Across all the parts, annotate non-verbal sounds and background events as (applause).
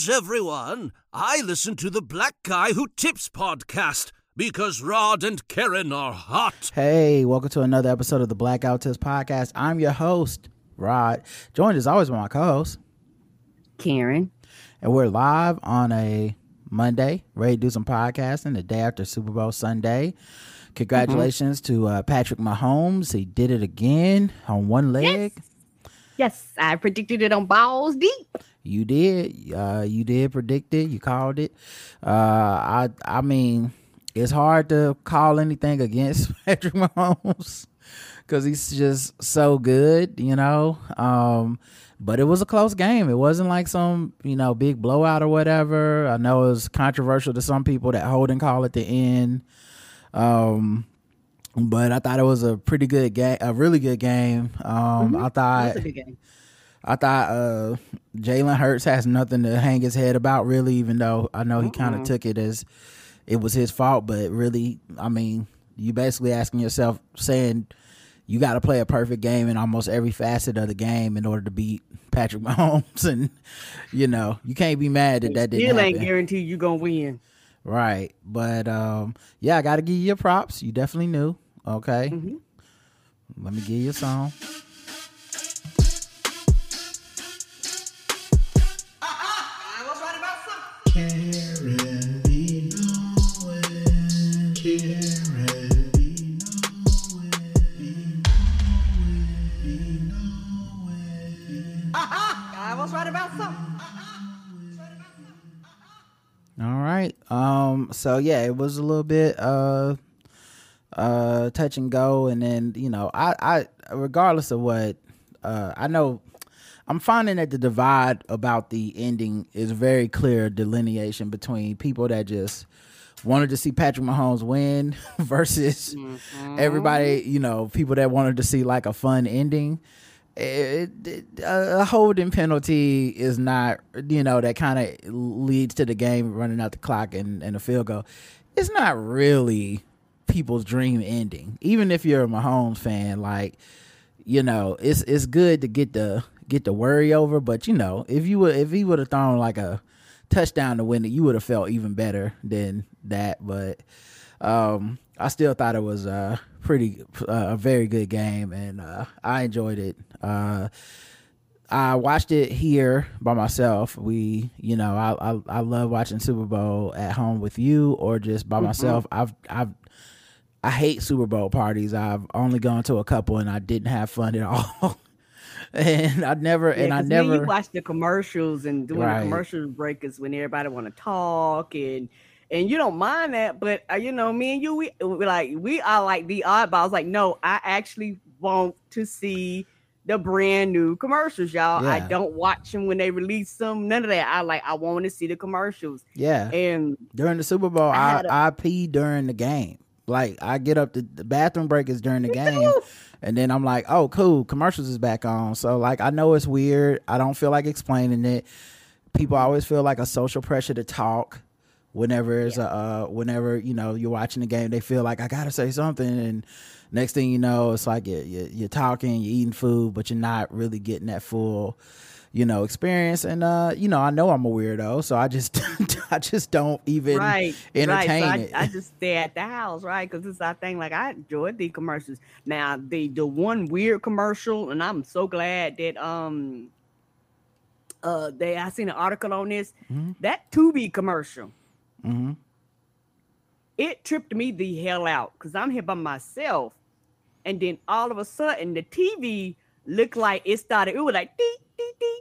Greetings, everyone. I listen to the Black Guy Who Tips podcast because Rod and Karen are hot. Hey, welcome to another episode of the Blackout Tips podcast. I'm your host, Rod, joined as always by my co-host, Karen. and we're live on a Monday, ready to do some podcasting the day after Super Bowl Sunday. Congratulations to uh, Patrick Mahomes. He did it again on one leg. Yes, I predicted it on balls deep. You did. Uh, you did predict it. You called it. Uh, I I mean, it's hard to call anything against (laughs) Patrick Mahomes because he's just so good, you know. Um, but it was a close game. It wasn't like some you know big blowout or whatever. I know it was controversial to some people that holding call at the end. Um, but I thought it was a pretty good game, a really good game. Um, I thought a good game. I thought uh, Jalen Hurts has nothing to hang his head about, really, even though I know he kind of took it as it was his fault. But really, I mean, you basically asking yourself, saying you got to play a perfect game in almost every facet of the game in order to beat Patrick (laughs) Mahomes, and you know you can't be mad that that didn't Still ain't happen. guaranteed you gonna win. Right. But um yeah, I gotta give you your props. You definitely knew. Okay. Mm-hmm. Let me give you a song. All right. Um so yeah, it was a little bit uh uh touch and go and then, you know, I I regardless of what uh I know I'm finding that the divide about the ending is very clear delineation between people that just wanted to see Patrick Mahomes win (laughs) versus everybody, you know, people that wanted to see like a fun ending. It, it, a holding penalty is not, you know, that kind of leads to the game running out the clock and, and a field goal. It's not really people's dream ending. Even if you're a Mahomes fan, like, you know, it's it's good to get the get the worry over, but you know, if you would if he would have thrown like a touchdown to win it, you would have felt even better than that. But um I still thought it was a pretty uh, a very good game and uh I enjoyed it. Uh I watched it here by myself. We, you know, I, I I love watching Super Bowl at home with you or just by myself. I've I've I hate Super Bowl parties. I've only gone to a couple and I didn't have fun at (laughs) all. and I never and Yeah, I 'cause when never you watch the commercials and doing Right. the commercial break is when everybody want to talk and and you don't mind that, but uh, you know, me and you, we, we like we are like the oddballs. Like, no, I actually want to see the brand new commercials, y'all. I don't watch them when they release them. None of that. I like. I want to see the commercials. yeah. And during the Super Bowl, I I a- I pee during the game. Like I get up the, the bathroom break is during the game, and then I'm like, oh cool, commercials is back on. So like I know it's weird. I don't feel like explaining it. People always feel like a social pressure to talk. Whenever it's a uh, whenever you know you're watching the game, they feel like I gotta say something, and next thing you know, it's like you're, you're, you're talking, you're eating food, but you're not really getting that full you know experience and uh you know i know i'm a weirdo so i just (laughs) (laughs) i just don't even right, entertain right. So it I, I (laughs) just stay at the house, right? Because it's our thing. Like I enjoyed the commercials. Now the the one weird commercial, and I'm so glad that um uh they I seen an article on this. Mhm. That Tubi commercial, hmm it tripped me the hell out because I'm here by myself, and then all of a sudden the TV looked like it started. It was like dee dee dee,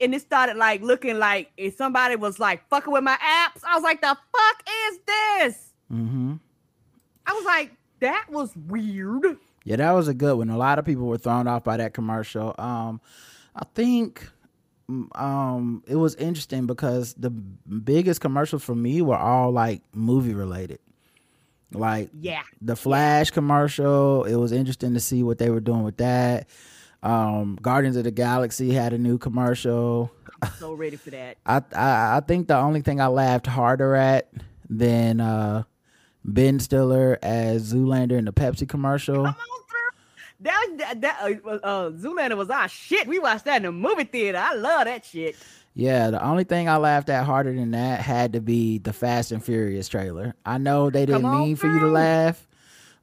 and it started like looking like if somebody was like fucking with my apps. I was like, the fuck is this? hmm I was like, that was weird. yeah that was a good one a lot of people were thrown off by that commercial um i think mm, um it was interesting because the biggest commercials for me were all like movie related like Yeah. the flash commercial it was interesting to see what they were doing with that um guardians of the galaxy had a new commercial I'm so ready for that. (laughs) I, I I think the only thing I laughed harder at than uh, Ben Stiller as Zoolander in the Pepsi commercial. Come on through. That that, that uh, uh, Zoolander was our shit. We watched that in the movie theater. I love that shit. Yeah, the only thing I laughed at harder than that had to be the Fast and Furious trailer. I know they didn't mean for you to laugh,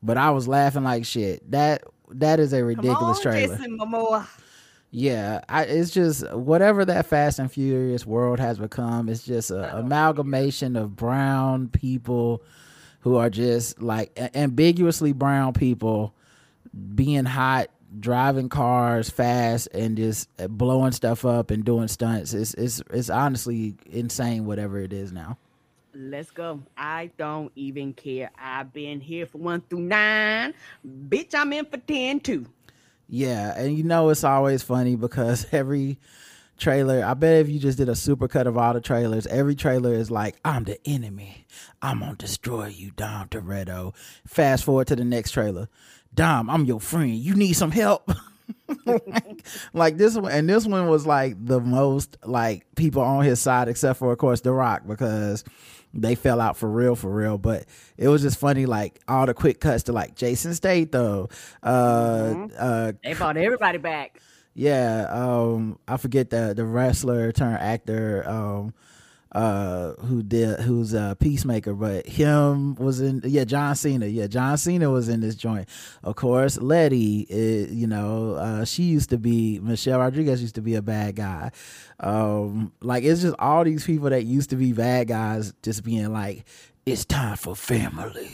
but I was laughing like shit. That that is a ridiculous on, trailer. Jason Momoa. Yeah, I, it's just whatever that Fast and Furious world has become. It's just a amalgamation of brown people who are just like ambiguously brown people being hot, driving cars fast, and just uh, blowing stuff up and doing stunts. It's it's it's honestly insane. Whatever it is now. Let's go. I don't even care. I've been here for one through nine. Bitch, I'm in for 10 too. Yeah, and you know it's always funny because (laughs) every trailer, I bet if you just did a super cut of all the trailers, every trailer is like, I'm the enemy. I'm gonna destroy you, Dom Toretto. Fast forward to the next trailer. Dom, I'm your friend. You need some help. (laughs) like, like this one and this one was like the most like people on his side except for of course The Rock because they fell out for real for real but it was just funny like all the quick cuts to like Jason Statham uh uh They brought everybody back. yeah, um, I forget the the wrestler turned actor, um, uh, who did who's a peacemaker, but him was in yeah John Cena, yeah John Cena was in this joint. Of course, Letty, eh, you know, uh, she used to be Michelle Rodriguez used to be a bad guy. Um, like it's just all these people that used to be bad guys just being like, it's time for family.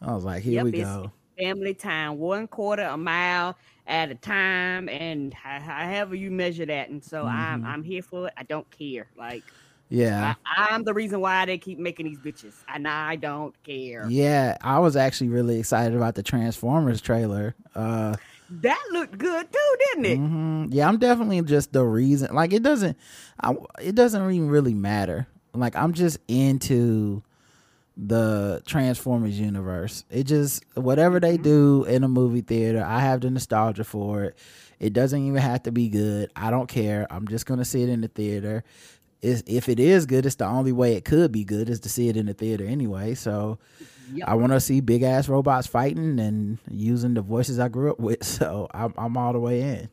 I was like, here Yep, we go. family time, one quarter a mile at a time, and however you measure that. And so I'm Mm-hmm. I'm here for it. I don't care. Like Yeah. I, I'm the reason why they keep making these bitches, and I don't care. Yeah, I was actually really excited about the Transformers trailer. Uh, That looked good too, didn't it? mhm. Yeah, I'm definitely just the reason. Like, it doesn't, I, it doesn't even really matter. Like, I'm just into the Transformers universe. It just whatever they do in a movie theater, I have the nostalgia for it. It doesn't even have to be good. I don't care. I'm just gonna see it in the theater. Is if it is good, it's the only way it could be good is to see it in the theater anyway. So Yep. I want to see big ass robots fighting and using the voices I grew up with. (laughs) So I'm I'm all the way in.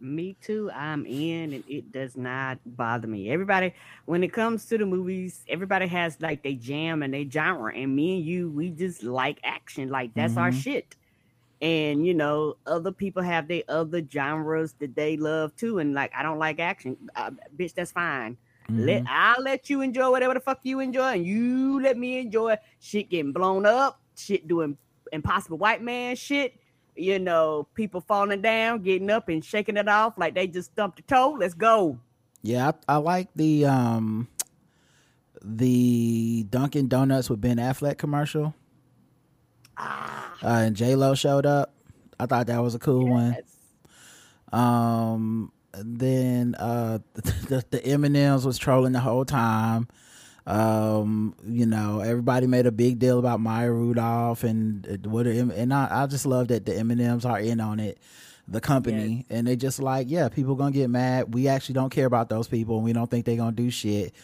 Me too. I'm in, and it does not bother me. Everybody, when it comes to the movies, everybody has like they jam and they genre, and me and you, we just like action. Like that's our Mhm. shit. And you know, other people have their other genres that they love too. And like, I don't like action, uh, bitch. That's fine. Let Mhm. I'll let you enjoy whatever the fuck you enjoy, and you let me enjoy shit getting blown up, shit doing impossible white man shit. You know, people falling down, getting up and shaking it off like they just stumped a toe. Let's go. Yeah, I, I like the um the Dunkin' Donuts with Ben Affleck commercial. Ah, Uh, and J Lo showed up. I thought that was a cool one. Um, then uh, (laughs) the, the M&Ms was trolling the whole time. Um, you know, everybody made a big deal about Maya Rudolph and what, and I, I just love that the M&Ms are in on it, the company, and they just like, yeah, people gonna get mad. We actually don't care about those people, and we don't think they gonna do shit.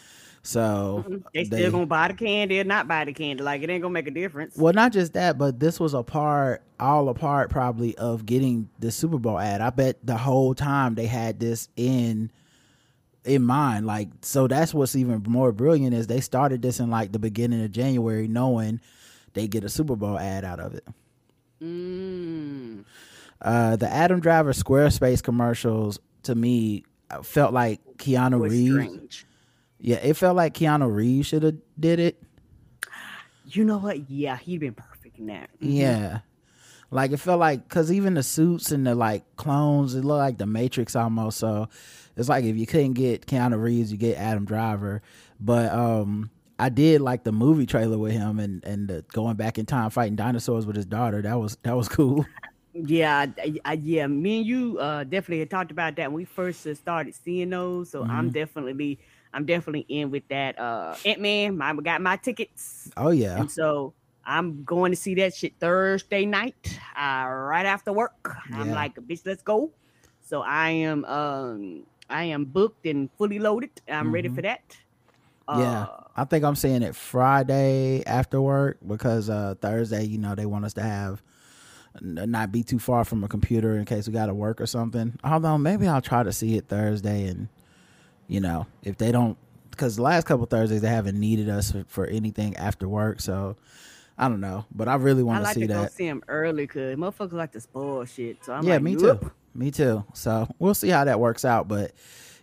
So Mm-hmm. They still gonna buy the candy or not buy the candy. Like it ain't gonna make a difference. Well, not just that, but this was a part, all a part probably of getting the Super Bowl ad. I bet the whole time they had this in in mind. Like, so that's what's even more brilliant is they started this in like the beginning of January, knowing they get a Super Bowl ad out of it. Mm. Uh, the Adam Driver Squarespace commercials to me felt like Keanu Reeves. Yeah, it felt like Keanu Reeves should have did it. You know what? Yeah, he'd been perfect in that. Mhm. Yeah. Like it felt like because even the suits and the like clones, it looked like the Matrix almost. So it's like if you couldn't get Keanu Reeves, you get Adam Driver. But um I did like the movie trailer with him and and the going back in time fighting dinosaurs with his daughter. That was that was cool. (laughs) Yeah, I, I, yeah. Me and you uh, definitely had talked about that when we first started seeing those. So I'm definitely, I'm definitely in with that. Uh, Ant Man, I got my tickets, Oh yeah, and so I'm going to see that shit Thursday night, uh, right after work. I'm like, bitch, let's go. So I am, um, I am booked and fully loaded. I'm ready Mhm. for that. yeah. Uh, I think I'm seeing it Friday after work because uh Thursday, you know, they want us to have not be too far from a computer in case we got to work or something. Although maybe I'll try to see it Thursday and you know, if they don't, because the last couple Thursdays they haven't needed us for, for anything after work. So I don't know, but I really want to like see to go that. see him early because motherfuckers like to spoil shit. So I'm yeah, like, me too. Me too. So we'll see how that works out. But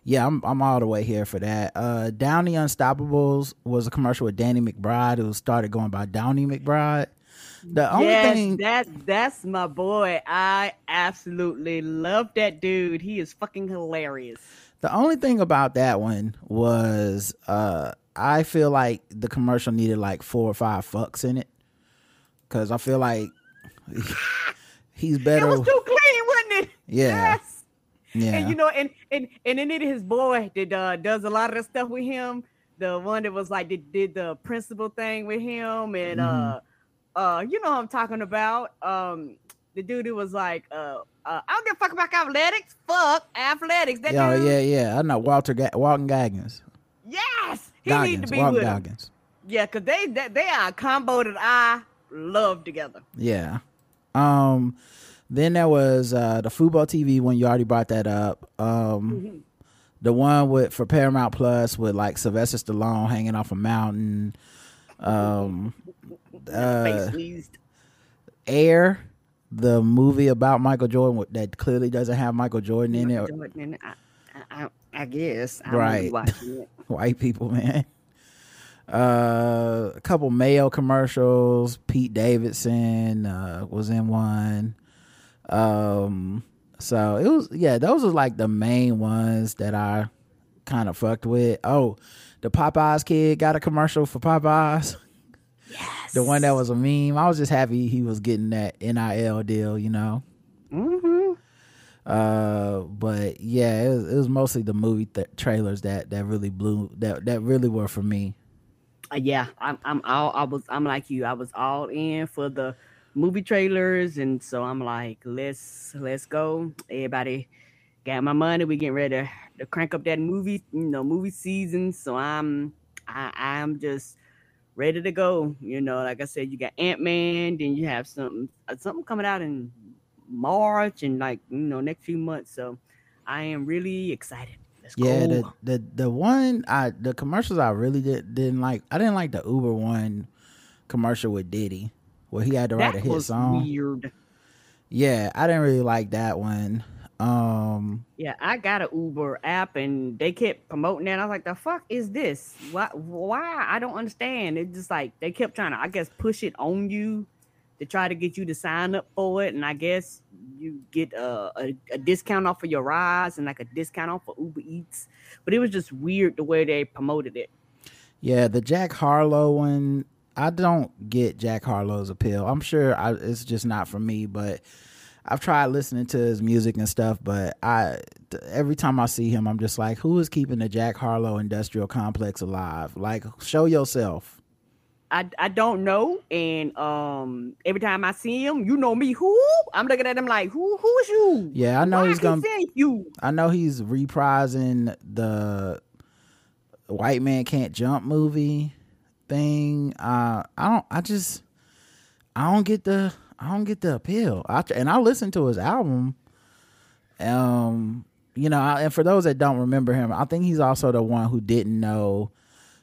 yeah, I'm I'm all the way here for that. Uh Downy Unstopables was a commercial with Danny McBride. It was started going by Downey McBride. The only yes, thing that that's my boy. I absolutely love that dude. He is fucking hilarious. The only thing about that one was uh I feel like the commercial needed like four or five fucks in it. Cause I feel like (laughs) he's better. It was too clean, wasn't it? Yeah. Yes. yeah. And you know, and and and then it his boy that uh, does a lot of the stuff with him. The one that was like did, did the principal thing with him, and Mm-hmm. uh, uh, you know what I'm talking about. Um, the dude who was like, uh, uh, I don't give a fuck about athletics. Fuck athletics. That yeah, dude. yeah, yeah. I know Walter Ga- Walton Goggins. Yes, he Goggins. need to be Walton with him. Yeah, cause they, they they are a combo that I love together. Yeah. Um then there was uh the football TV one you already brought that up. Um the one with for Paramount Plus with like Sylvester Stallone hanging off a mountain. Um (laughs) uh Face. Air, the movie about Michael Jordan that clearly doesn't have Michael Jordan in it. Jordan, I, I, I, guess. I Right. really watching it. (laughs) white people, man. Uh, a couple Mayo commercials. Pete Davidson uh, was in one. Um, so it was yeah, those are like the main ones that I kind of fucked with. Oh, the Popeyes kid got a commercial for Popeyes. (laughs) Yes. The one that was a meme. I was just happy he was getting that NIL deal, you know. Mm-hmm. Uh, but yeah, it was, it was mostly the movie th- trailers that that really blew that that really were for me. Uh, yeah, I'm. I'm all. I was. I'm like you. I was all in for the movie trailers, and so I'm like, let's let's go. Everybody got my money. We getting ready to, to crank up that movie. You know, movie season. So I'm. I, I'm just ready to go. You know, like I said, you got Ant Man, then you have something uh, something coming out in March and like you know next few months. So I am really excited. Yeah, go. the, the the one I the commercials I really did, didn't like. I didn't like the Uber one commercial with Diddy where he had to write that a hit was song. weird. Yeah, I didn't really like that one. Um, Yeah, I got a Uber app and they kept promoting that. I was like, the fuck is this? Why why? I don't understand. It's just like they kept trying to, I guess, push it on you to try to get you to sign up for it. And I guess you get a, a, a discount off of your rides and like a discount off of Uber Eats. But it was just weird the way they promoted it. yeah, the Jack Harlow one. I don't get Jack Harlow's appeal. I'm sure I, it's just not for me, but I've tried listening to his music and stuff. But I every time I see him, I'm just like, who is keeping the Jack Harlow industrial complex alive? Like, show yourself. I, I don't know. And um every time I see him, you know me, who? I'm looking at him like, who who is you? Yeah, I know Why he's gonna you. I know he's reprising the white man can't jump movie thing. Uh, I don't. I just. I don't get the. I don't get the appeal. I and I listened to his album. Um, you know, I, and for those that don't remember him, I think he's also the one who didn't know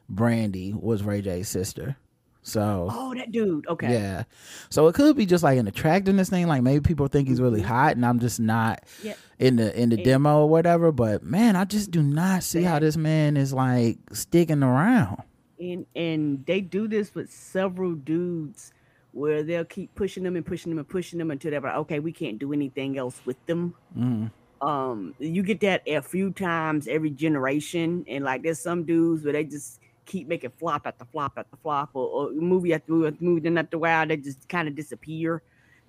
Brandy was Ray J's sister. So Oh, that dude. Okay. yeah, so it could be just like an attractiveness thing. Like maybe people think he's really hot, and I'm just not Yeah. in the in the And- demo or whatever. But man, I just do not see how this man is like sticking around. and and they do this with several dudes where they'll keep pushing them and pushing them and pushing them until they're like, okay, we can't do anything else with them. Mm. Um, you get that a few times every generation, and like there's some dudes where they just keep making flop after flop after flop, or, or movie after movie after movie. Then after a while, they just kind of disappear.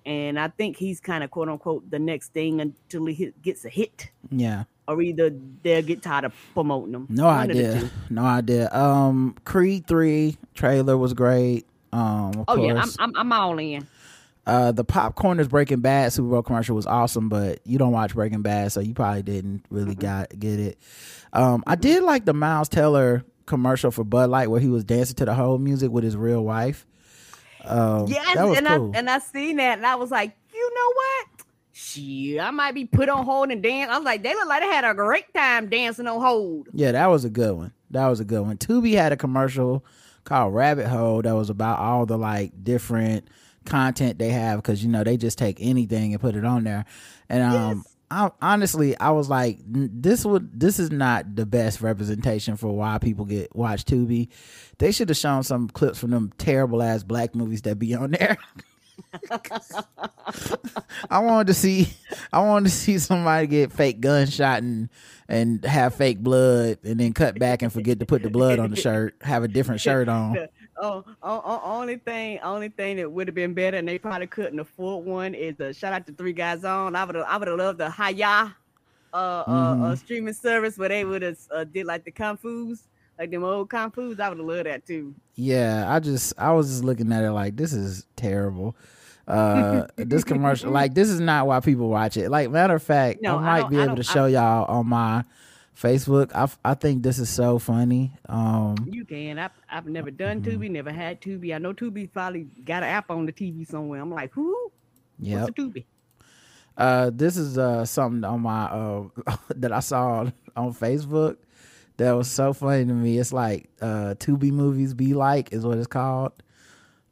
And I think he's kind of quote unquote the next thing until he hit, gets a hit, Yeah, or either they'll get tired of promoting them. no One idea, no idea. Um, Creed three trailer was great. Um, Oh yeah, I'm. I'm I'm all in. Uh, the PopCorners Breaking Bad Super Bowl commercial was awesome, but you don't watch Breaking Bad, so you probably didn't really got get it. Um, I did like the Miles Teller commercial for Bud Light where he was dancing to the whole music with his real wife. Um, Yes, that was and cool. I and I seen that, and I was like, you know what? shit, I might be put on hold and dance. I was like, they look like they had a great time dancing on hold. Yeah, that was a good one. That was a good one. Tubi had a commercial called Rabbit Hole that was about all the like different content they have because you know they just take anything and put it on there. And um, I honestly I was like, this would this is not the best representation for why people get watch Tubi. They should have shown some clips from them terrible ass black movies that be on there. (laughs) I wanted to see I wanted to see somebody get fake gunshot and and have fake blood and then cut back and forget to put the blood on the (laughs) shirt, have a different shirt on. (laughs) Oh, oh, oh, only thing, only thing that would have been better, and they probably couldn't afford one, is a shout out to Three Guys On. I would have, I would have loved the Hiya, uh, uh, Mm-hmm. uh, streaming service where they would have uh, did like the kung fu's, like them old kung fu's. I would have loved that too. Yeah, I just I was just looking at it like this is terrible. Uh this commercial (laughs) like this is not why people watch it. Like matter of fact, No, I I might don't- be able to I- show y'all on my Facebook. I I think this is so funny. Um You can. I, I've never done Mm-hmm. Tubi, never had Tubi. I know Tubi probably got an app on the TV somewhere. I'm like, who? Yeah. What's a Tubi? Uh, this is uh something on my uh (laughs) that I saw on Facebook that was so funny to me. It's like uh Tubi movies be like is what it's called.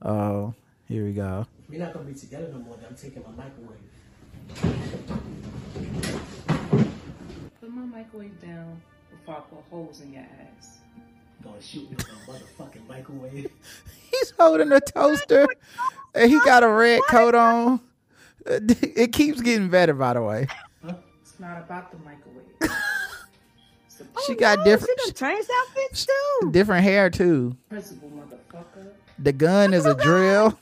Uh, here we go. We're not gonna be together no more. I'm taking my microwave. Put my microwave down before I put holes in your ass. Gonna shoot me with a motherfucking microwave. (laughs) He's holding a toaster and he got a red coat on. (laughs) It keeps getting better, by the way. It's not about the microwave. (laughs) it's the She got Oh, different She done changed outfits too. different hair too. principal, motherfucker. The gun is a drill.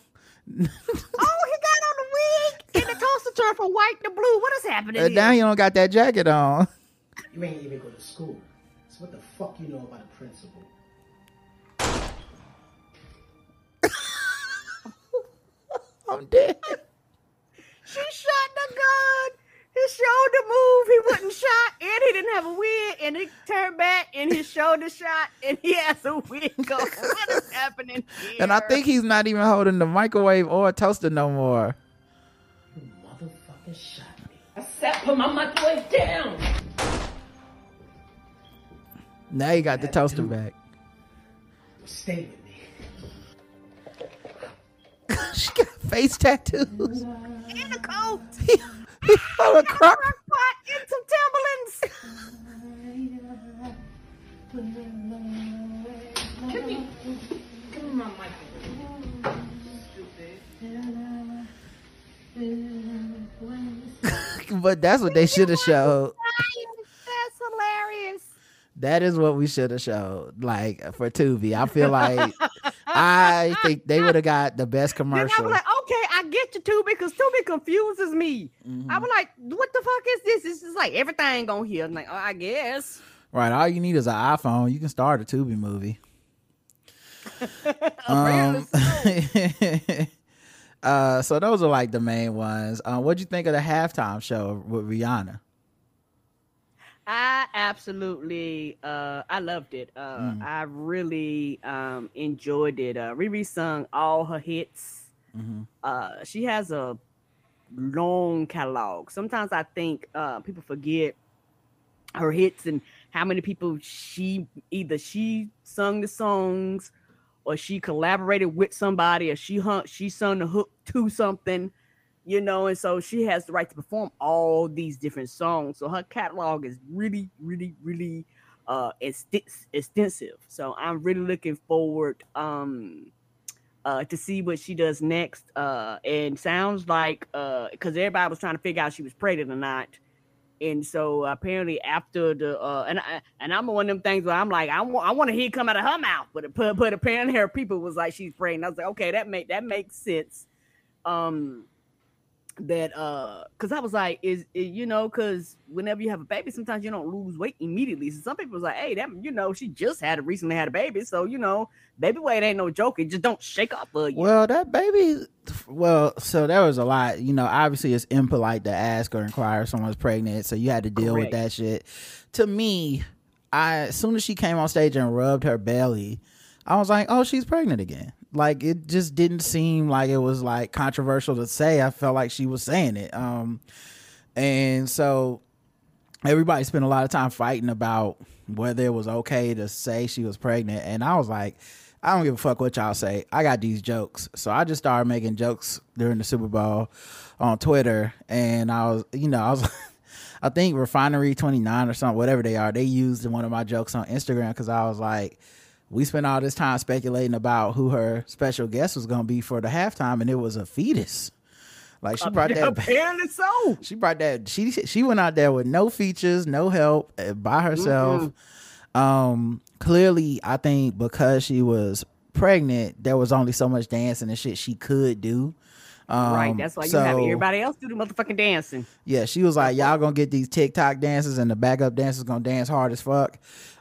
Oh, he got on the wig and the toaster turned from white to blue. What is happening? And now here? he don't got that jacket on. You ain't even go to school. So what the fuck you know about a principal? (laughs) I'm dead. She shot the gun. His shoulder moved. He wasn't shot, and he didn't have a wig. And he turned back, and his shoulder shot, and he has a wig on. What is happening here? And I think he's not even holding the microwave or a toaster no more. You motherfucker shot me. I said put my microwave down. Now he got the toaster back. Stay with me. (laughs) she got face tattoos. in the coat, he, he held (laughs) a crock. crock pot, and some Timberlands. Give me, give me my. Stupid. (laughs) But that's what they should have showed. That's hilarious. That is what we should have showed. Like for Tubi. I feel like (laughs) I think they would have got the best (laughs) commercial. Then I was like, okay, I get you too because Tubi confuses me. Mm-hmm. I was like, what the fuck is this? This is like everything on here. I'm like, oh, I guess. Right. All you need is an iPhone. You can start a Tubi movie. (laughs) Um, (laughs) uh, so those are like the main ones. Uh, what'd you think of the halftime show with Rihanna? I absolutely uh I loved it. Uh Mm. I really um enjoyed it. Uh Riri sung all her hits. Mm-hmm. Uh she has a long catalog. Sometimes I think uh people forget her hits and how many people she either she sung the songs or she collaborated with somebody or she hung she sung the hook to something you know, and so she has the right to perform all these different songs. So her catalog is really, really, really uh exten- extensive. So I'm really looking forward um uh to see what she does next. Uh and sounds like uh because everybody was trying to figure out she was pregnant or not. And so apparently after the uh and I and I'm one of them things where I'm like I want I want to hear come out of her mouth, but but, but apparently her people was like she's pregnant. I was like okay that make that makes sense. Um that uh because i was like is it, you know because whenever you have a baby sometimes you don't lose weight immediately so some people was like hey that you know she just had a recently had a baby so you know baby weight ain't no joke it just don't shake off of you Well, that baby. Well, so there was a lot. You know, obviously it's impolite to ask or inquire if someone's pregnant, so you had to deal with that shit. To me, I as soon as she came on stage and rubbed her belly, I was like, "Oh, she's pregnant again." Like it just didn't seem like it was like controversial to say. I felt like she was saying it. Um, and so everybody spent a lot of time fighting about whether it was okay to say she was pregnant and i was like i don't give a fuck what y'all say i got these jokes so i just started making jokes during the super bowl on twitter and i was you know i was (laughs) i think refinery 29 or something whatever they are they used one of my jokes on instagram because i was like we spent all this time speculating about who her special guest was going to be for the halftime and it was a fetus. Like she brought that Apparently so. she brought that she she went out there with no features no help uh, by herself. Um clearly i think because she was pregnant there was only so much dancing and shit she could do um, right. That's why you so, have everybody else do the motherfucking dancing. yeah she was like y'all gonna get these tiktok dances and the backup dancers gonna dance hard as fuck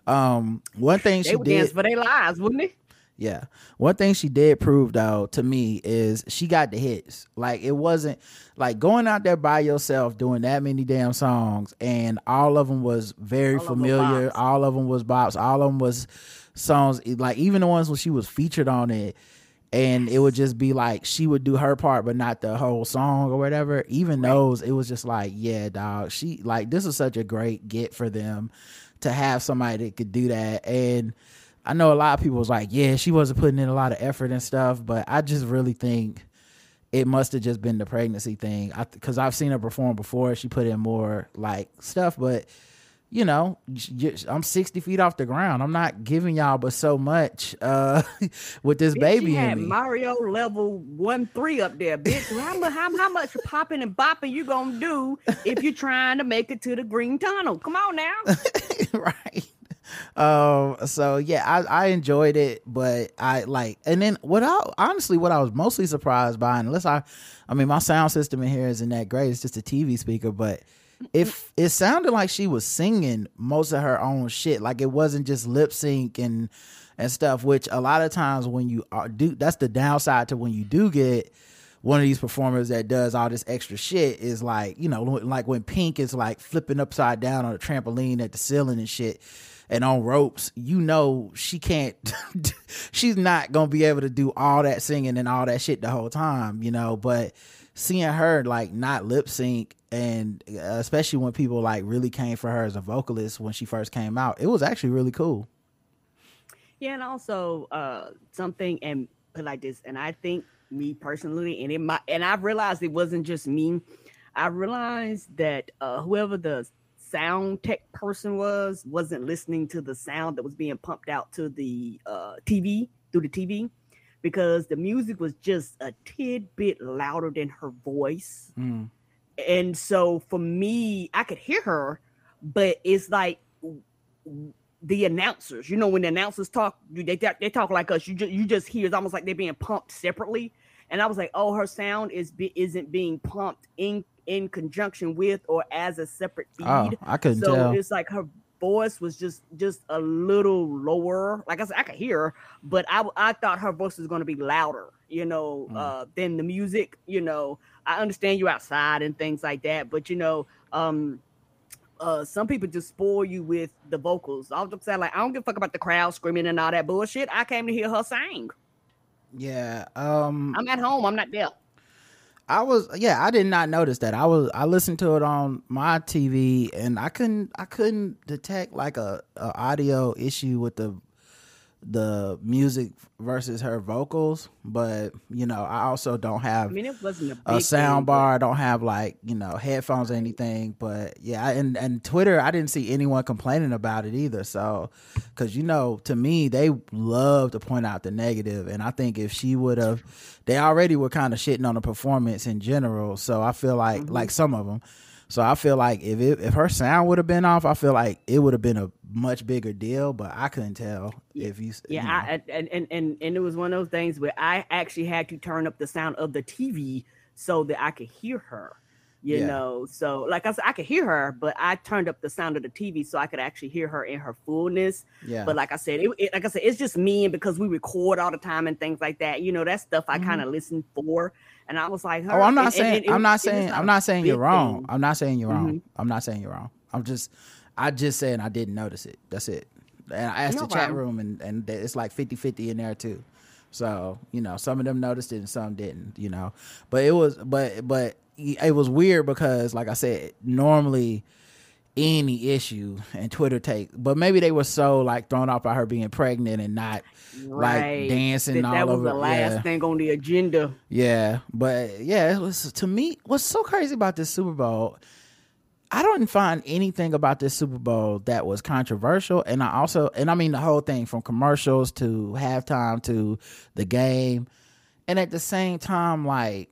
um one thing They she would did dance for their lives, wouldn't they? yeah. One thing she did prove though to me is she got the hits. Like it wasn't like going out there by yourself doing that many damn songs and all of them was very All familiar. bops. All of them was bops. All of them was songs like even the ones when she was featured on it and it would just be like she would do her part but not the whole song or whatever. Even those it was just like, yeah, dog. She like this is such a great get for them to have somebody that could do that and I know a lot of people was like, yeah, she wasn't putting in a lot of effort and stuff, but I just really think it must have just been the pregnancy thing. I because I've seen her perform before. She put in more like stuff, but you know, I'm 60 feet off the ground. I'm not giving y'all but so much uh (laughs) with this Bitch, baby she had. Mario level one three up there, bitch. How, how, how much popping and bopping you gonna do if you're trying to make it to the green tunnel? Come on now. (laughs) right. Um. So yeah, I I enjoyed it, but I like, and then what I honestly what I was mostly surprised by, unless I, I mean, my sound system in here isn't that great. It's just a TV speaker, but if it sounded like she was singing most of her own shit, like it wasn't just lip sync and and stuff. Which a lot of times when you are do, that's the downside to when you do get one of these performers that does all this extra shit is like, you know, like when Pink is like flipping upside down on a trampoline at the ceiling and shit and on ropes, you know, she can't, (laughs) she's not gonna be able to do all that singing and all that shit the whole time, you know, but seeing her like not lip sync and uh, especially when people like really came for her as a vocalist when she first came out, it was actually really cool. Yeah, and also uh something and put like this, and I think me personally, and it might and I've realized it wasn't just me. I realized that uh whoever the sound tech person was wasn't listening to the sound that was being pumped out to the uh TV through the TV because the music was just a tidbit louder than her voice. Mm. And so for me, I could hear her, but it's like the announcers. You know, when the announcers talk, they they, talk like us. You just you just hear it's almost like they're being pumped separately. And I was like, oh, her sound is be, isn't being pumped in in conjunction with or as a separate feed. Oh, I couldn't so tell. it's like her voice was just just a little lower. Like I said, I could hear her, but I I thought her voice was going to be louder. You know, Mm. uh, than the music. You know, I understand you outside and things like that, but you know, um, uh, some people just spoil you with the vocals. I was just saying, like, I don't give a fuck about the crowd screaming and all that bullshit. I came to hear her sing. Yeah. Um I'm at home. I'm not there. I was yeah, I did not notice that. I was I listened to it on my TV and I couldn't I couldn't detect like a, a audio issue with the the music versus her vocals, but you know, I also don't have I mean, it wasn't a, a thing, sound but- bar. I don't have like you know headphones or anything. But yeah, and and Twitter, I didn't see anyone complaining about it either. So, because you know, to me, they love to point out the negative, and I think if she would have, they already were kind of shitting on the performance in general. So I feel like Mm-hmm. like some of them. So I feel like if it, if her sound would have been off, I feel like it would have been a much bigger deal. But I couldn't tell if you. Yeah, you know. I, and, and and and it was one of those things where I actually had to turn up the sound of the TV so that I could hear her. You Yeah. know, so like I said, I could hear her, but I turned up the sound of the TV so I could actually hear her in her fullness. yeah. But like I said, it, it- like I said, it's just me, and because we record all the time and things like that, you know, that stuff I mm-hmm. kind of listen for. And I was like, Mm-hmm. Oh, I'm not and- and- saying and it I'm not saying I'm not saying you're wrong. thing. I'm not saying you're wrong. Mhm. I'm not saying you're wrong. I'm just I just saying I didn't notice it. That's it. And I asked No the chat room and and it's like 50-50 in there too. So you know, some of them noticed it and some didn't. You know, but it was but but it was weird because, like I said, normally any issue and Twitter take, but maybe they were so like thrown off by her being pregnant and not Right. like dancing that, all that was over. the last yeah. thing on the agenda. Yeah, but yeah, it was to me. What's so crazy about this Super Bowl? I don't find anything about this Super Bowl that was controversial, and I also, and I mean the whole thing from commercials to halftime to the game, and at the same time, like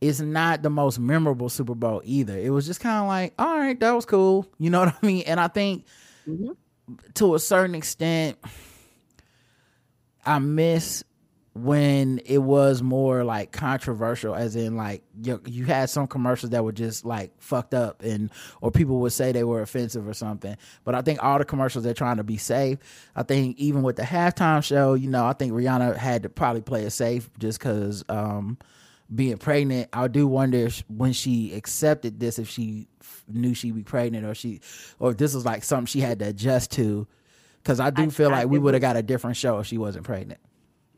it's not the most memorable Super Bowl either. It was just kind of like, all right, that was cool, you know (laughs) what I mean? And I think to a certain extent, I miss when it was more like controversial as in like you, you had some commercials that were just like fucked up and or people would say they were offensive or something but i think all the commercials they're trying to be safe i think even with the halftime show you know i think rihanna had to probably play it safe just because um being pregnant i do wonder if when she accepted this if she f- knew she'd be pregnant or she or if this was like something she had to adjust to because i do I- feel I- like we would have got a different show if she wasn't pregnant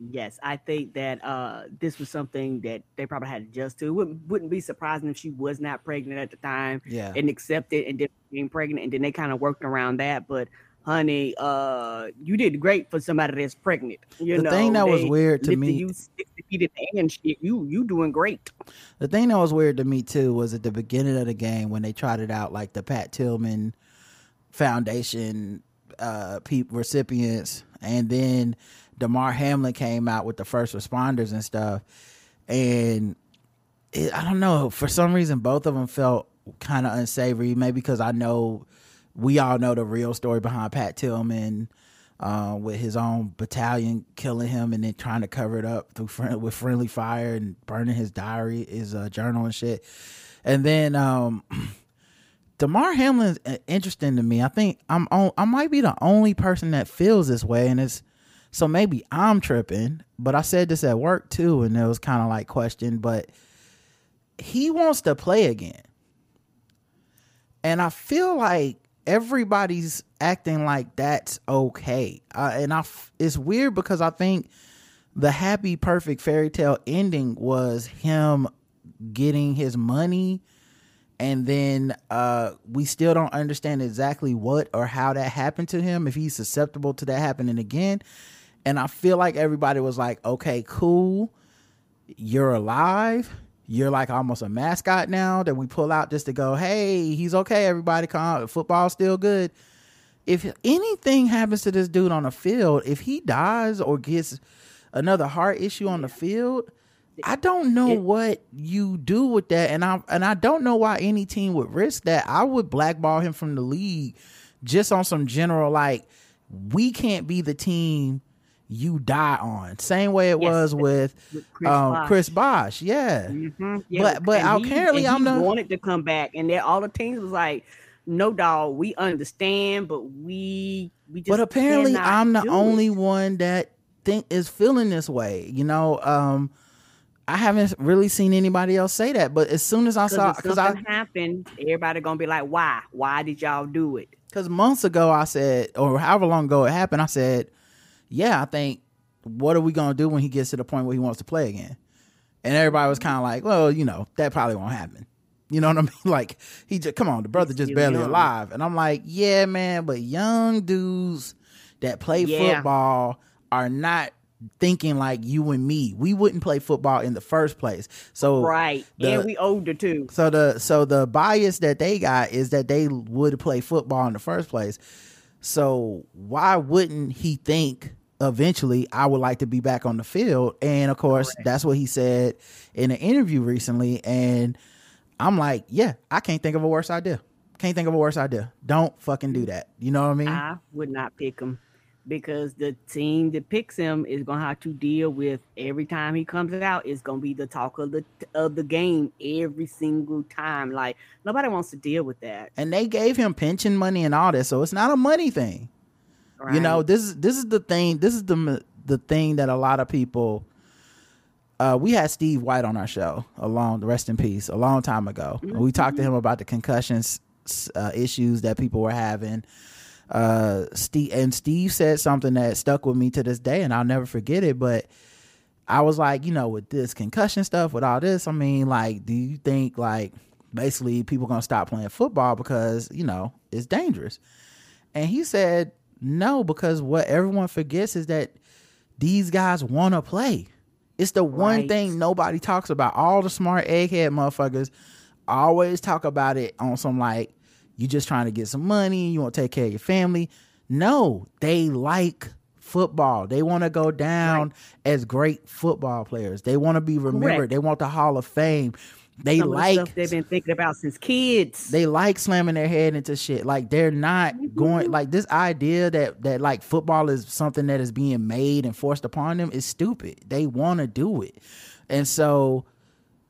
Yes, I think that uh, this was something that they probably had to adjust to. It Wouldn't wouldn't be surprising if she was not pregnant at the time yeah and accepted and then being pregnant, and then they kind of worked around that. But honey, uh, you did great for somebody that's pregnant. You The know, thing that was weird to me- you sixty feet in the air and shit. You you doing great. The thing that was weird to me too was at the beginning of the game when they trotted out like the Pat Tillman Foundation uh peop recipients and then Damar Hamlin came out with the first responders and stuff and it, I don't know for some reason both of them felt kind of unsavory maybe because I know we all know the real story behind Pat Tillman uh, with his own battalion killing him and then trying to cover it up through friend, with friendly fire and burning his diary, his uh, journal and shit. And then um, (clears throat) Damar Hamlin's uh, interesting to me. I think I'm on, I might be the only person that feels this way, and it's so maybe I'm tripping. But I said this at work too, and it was kind of like questioned. But he wants to play again, and I feel like everybody's acting like that's okay. Uh, and I, f- it's weird because I think the happy, perfect fairy tale ending was him getting his money and then uh we still don't understand exactly what or how that happened to him if he's susceptible to that happening again. And i feel like everybody was like okay cool. You're alive you're like almost a mascot now that we pull out just to go hey he's okay everybody come football's still good if anything happens to this dude on the field if he dies or gets another heart issue on the field I don't know It- what you do with that, and I and I don't know why any team would risk that. I would blackball him from the league just on some general like we can't be the team you die on. Same way it Yes, was with, with Chris um, Bosh. Chris Bosh. Yeah, Mhm. But- but apparently and I'm the- wanted to come back, and then all the teams was like, "No, dog, we understand, but we we just." but apparently I'm the only it." one that think is feeling this way. You know, um, I haven't really seen anybody else say that. But as soon as I saw, Because I happened, everybody gonna be like, "Why? Why did y'all do it?" Because months ago, I said, or however long ago it happened, I said, yeah, I think, what are we going to do when he gets to the point where he wants to play again? And everybody was kind of like, well, you know, that probably won't happen. You know what I (laughs) mean? Like, he just, come on, the brother just barely young. alive. And I'm like, yeah, man, but young dudes that play Yeah. football are not thinking like you and me. We wouldn't play football in the first place. So, Right, the- and we older too. so the so the bias that they got is that they would play football in the first place. So why wouldn't he think eventually I would like to be back on the field? And of course, that's what he said in an interview recently. And I'm like, yeah, I can't think of a worse idea. Can't think of a worse idea. Don't fucking do that. You know what I mean? I would not pick him because the team that picks him is gonna have to deal with every time he comes out. It's gonna be the talk of the of the game every single time. Like nobody wants to deal with that. and they gave him pension money and all this, so it's not a money thing. You know, this is this is the thing. This is the the thing that a lot of people. Uh, we had Steve White on our show, a long rest in peace, a long time ago. We talked to him about the concussions uh, issues that people were having. uh Steve and Steve said something that stuck with me to this day and I'll never forget it but I was like you know with this concussion stuff with all this I mean like do you think like basically people going to stop playing football because you know it's dangerous and he said no because what everyone forgets is that these guys want to play it's the one Right. thing nobody talks about all the smart egghead motherfuckers always talk about it on some like you just trying to get some money, you want to take care of your family. No, they like football. They want to go down as great football players. They want to be remembered. Correct. They want the Hall of Fame. They Some of the like they've been thinking about since kids. they like slamming their head into shit. Like they're not going mm-hmm. like this idea that that like football is something that is being made and forced upon them is stupid. They want to do it. And so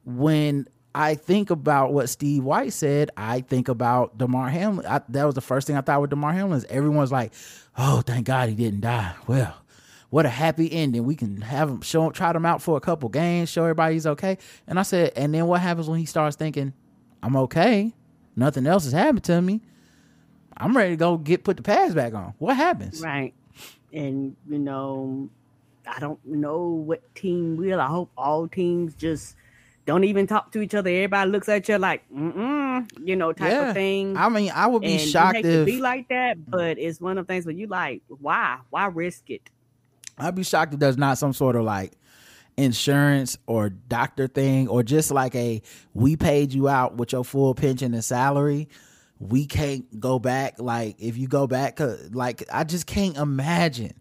when I think about what Steve White said, I think about Damar Hamlin. I, that was the first thing I thought with Damar Hamlin. Is everyone's like, "Oh, thank God he didn't die." Well, what a happy ending. We can have him show, try him out for a couple games, show everybody he's okay. And I said, and then what happens when he starts thinking, "I'm okay, nothing else has happened to me. I'm ready to go get put the pads back on." What happens? Right. And, you know, I don't know what team will. I hope all teams just don't even talk to each other. Everybody looks at you like, mm you know, type Yeah. of thing. I mean, I would be and shocked if be like that, but it's one of the things where you like, why? Why risk it? I'd be shocked if there's not some sort of like insurance or doctor thing or just like a we paid you out with your full pension and salary. We can't go back. Like if you go back, like I just can't imagine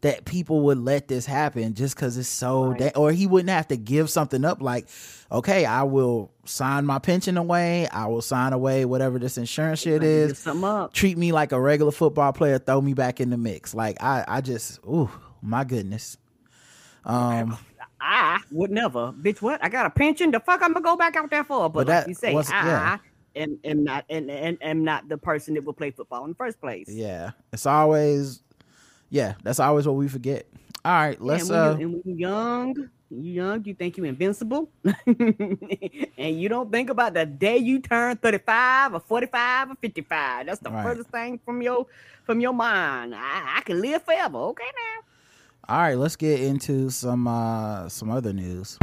that people would let this happen just because it's so da- or he wouldn't have to give something up like okay i will sign my pension away i will sign away whatever this insurance shit is up. treat me like a regular football player, throw me back in the mix. Like I, I just, ooh, my goodness. Um, I would never, bitch. What? I got a pension. The fuck I'm gonna go back out there for? But, But like you say, was- I yeah. am, am not and, and am not the person that will play football in the first place. yeah, it's always, yeah, that's always what we forget. All right, let's. and when, uh you, and when you're young, you young, you think you're invincible, (laughs) and you don't think about the day you turn 35 or 45 or 55. That's the Right. furthest thing from your from your mind. I, I can live forever. Okay now. All right, let's get into some uh some other news.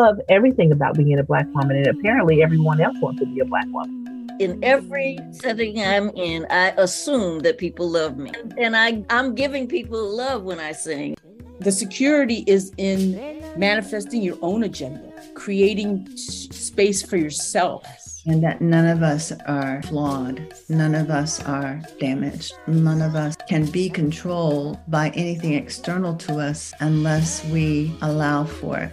Love everything about being a black woman, and apparently everyone else wants to be a black woman. in every setting I'm in, I assume that people love me. And I, I'm giving people love when I sing. The security is in manifesting your own agenda, creating space for yourself. and that none of us are flawed. None of us are damaged. None of us can be controlled by anything external to us unless we allow for it.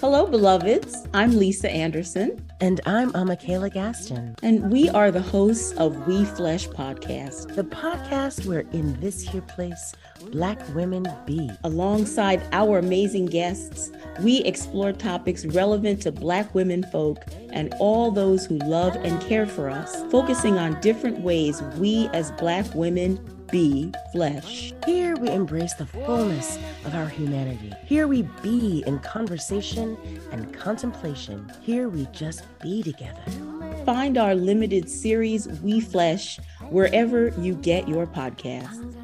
Hello, beloveds. I'm Lisa Anderson, And I'm Michaela Gaston, and we are the hosts of We Flesh podcast. the podcast where in this here place, black women be. Alongside our amazing guests, we explore topics relevant to Black women folk and all those who love and care for us, focusing on different ways we as Black women be flesh. Here we embrace the fullness of our humanity. Here we be in conversation and contemplation. Here we just be together. Find our limited series, We Flesh, wherever you get your podcasts.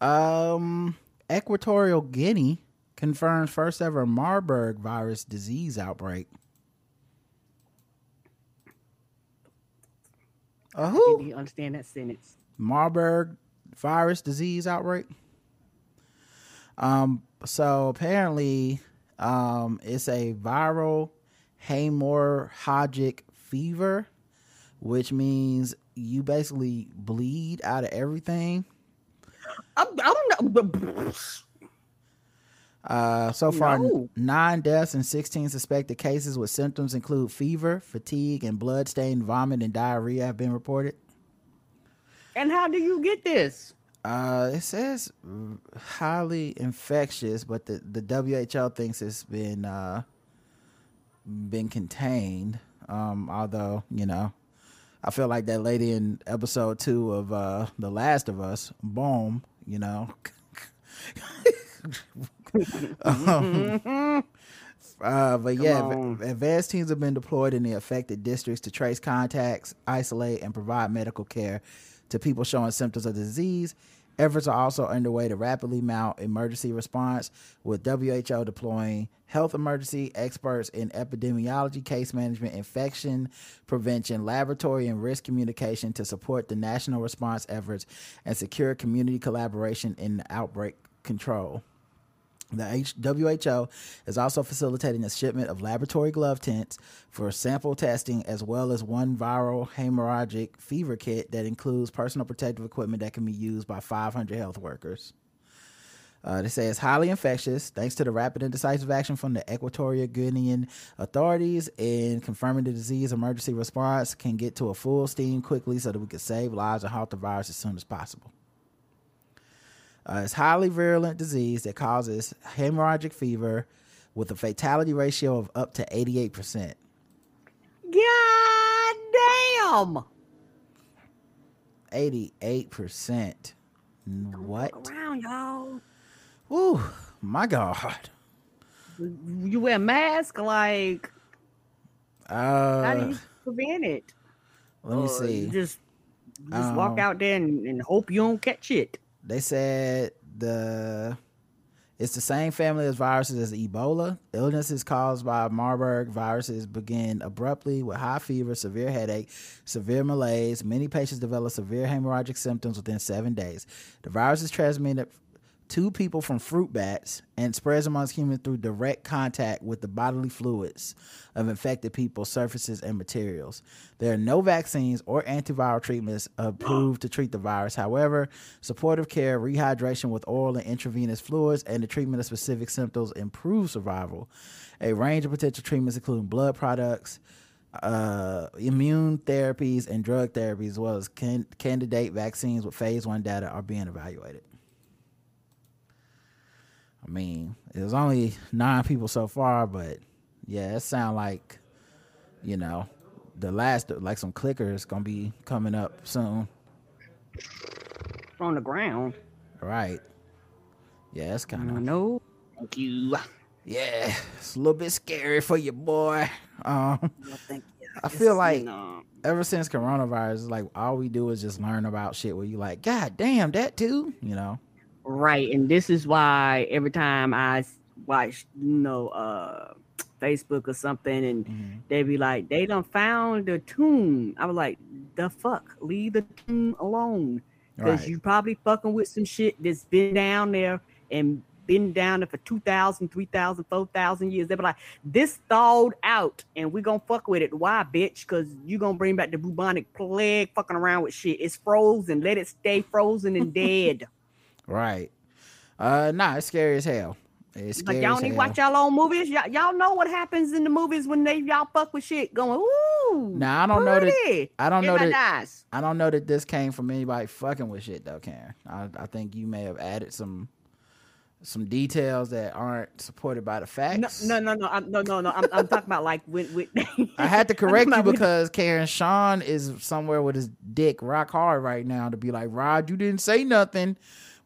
Um, Equatorial Guinea confirms first ever Marburg virus disease outbreak. Uh, who? Did you understand that sentence? Marburg virus disease outbreak. Um, so apparently, um, it's a viral hemorrhagic fever, which means you basically bleed out of everything. I'm, I'm not. Uh, so far, No. nine deaths and 16 suspected cases with symptoms include fever, fatigue, and blood-stained vomit and diarrhea have been reported. And how do you get this? Uh, it says highly infectious, but the, the WHO thinks it's been uh, been contained. Um, although you know, I feel like that lady in episode two of uh, The Last of Us, boom, you know. Um, (laughs) uh, but yeah, on. advanced teams have been deployed in the affected districts to trace contacts, isolate, and provide medical care to people showing symptoms of disease. Efforts are also underway to rapidly mount emergency response, with WHO deploying health emergency experts in epidemiology, case management, infection prevention, laboratory, and risk communication to support the national response efforts and secure community collaboration in outbreak control. The H- WHO is also facilitating a shipment of laboratory glove tents for sample testing, as well as one viral hemorrhagic fever kit that includes personal protective equipment that can be used by 500 health workers. Uh, they say it's highly infectious, thanks to the rapid and decisive action from the Equatorial Guinean authorities in confirming the disease. Emergency response can get to a full steam quickly so that we can save lives and halt the virus as soon as possible. Uh, it's highly virulent disease that causes hemorrhagic fever with a fatality ratio of up to 88%. God damn! 88%. What? Around y'all. Woo, my God. You wear a mask, like how do Uh, you prevent it? let me Or see. you Just just walk Um, out there and, and hope you don't catch it. They said the it's the same family as viruses as Ebola. Illnesses caused by Marburg viruses begin abruptly with high fever, severe headache, severe malaise. Many patients develop severe hemorrhagic symptoms within seven days. The virus is transmitted to people from fruit bats and spreads amongst humans through direct contact with the bodily fluids of infected people, surfaces, and materials. There are no vaccines or antiviral treatments approved to treat the virus. However, supportive care, rehydration with oral and intravenous fluids, and the treatment of specific symptoms improve survival. A range of potential treatments, including blood products, uh, immune therapies, and drug therapies, as well as can- candidate vaccines with phase one data, are being evaluated. I mean, it was only nine people so far, but yeah, it sound like, you know, the last like some clickers gonna be coming up soon. On the ground. Right. Yeah, it's kind of no. Thank you. Yeah, it's a little bit scary for you, boy. Um, thank you. I feel like know, ever since coronavirus, like all we do is just learn about shit where you like, God damn, that too, you know. Right, and this is why every time I watch, you know, uh, Facebook or something, and Mm-hmm. they be like, they done found the tomb. I was like, the fuck, leave the tomb alone, because Right. you probably fucking with some shit that's been down there and been down there for 2,000, 3,000, 4,000 years. They be like, this thawed out, and we gonna fuck with it. Why, bitch? Because you gonna bring back the bubonic plague, fucking around with shit. It's frozen. Let it stay frozen and dead. Right. Uh, nah, it's scary as hell. It's scary Like y'all need to watch y'all own movies. Y'all, y'all know what happens in the movies when they y'all fuck with shit going. Ooh, Now I don't know that I don't know that dies. I don't know that this came from anybody fucking with shit though, Karen. I, I think you may have added some some details that aren't supported by the facts. No, no, no, no, I'm, no, no, no. I'm, I'm talking about like with, with (laughs) I (laughs) had to correct you because Karen Sean is somewhere with his dick rock hard right now to be like, Rod, you didn't say nothing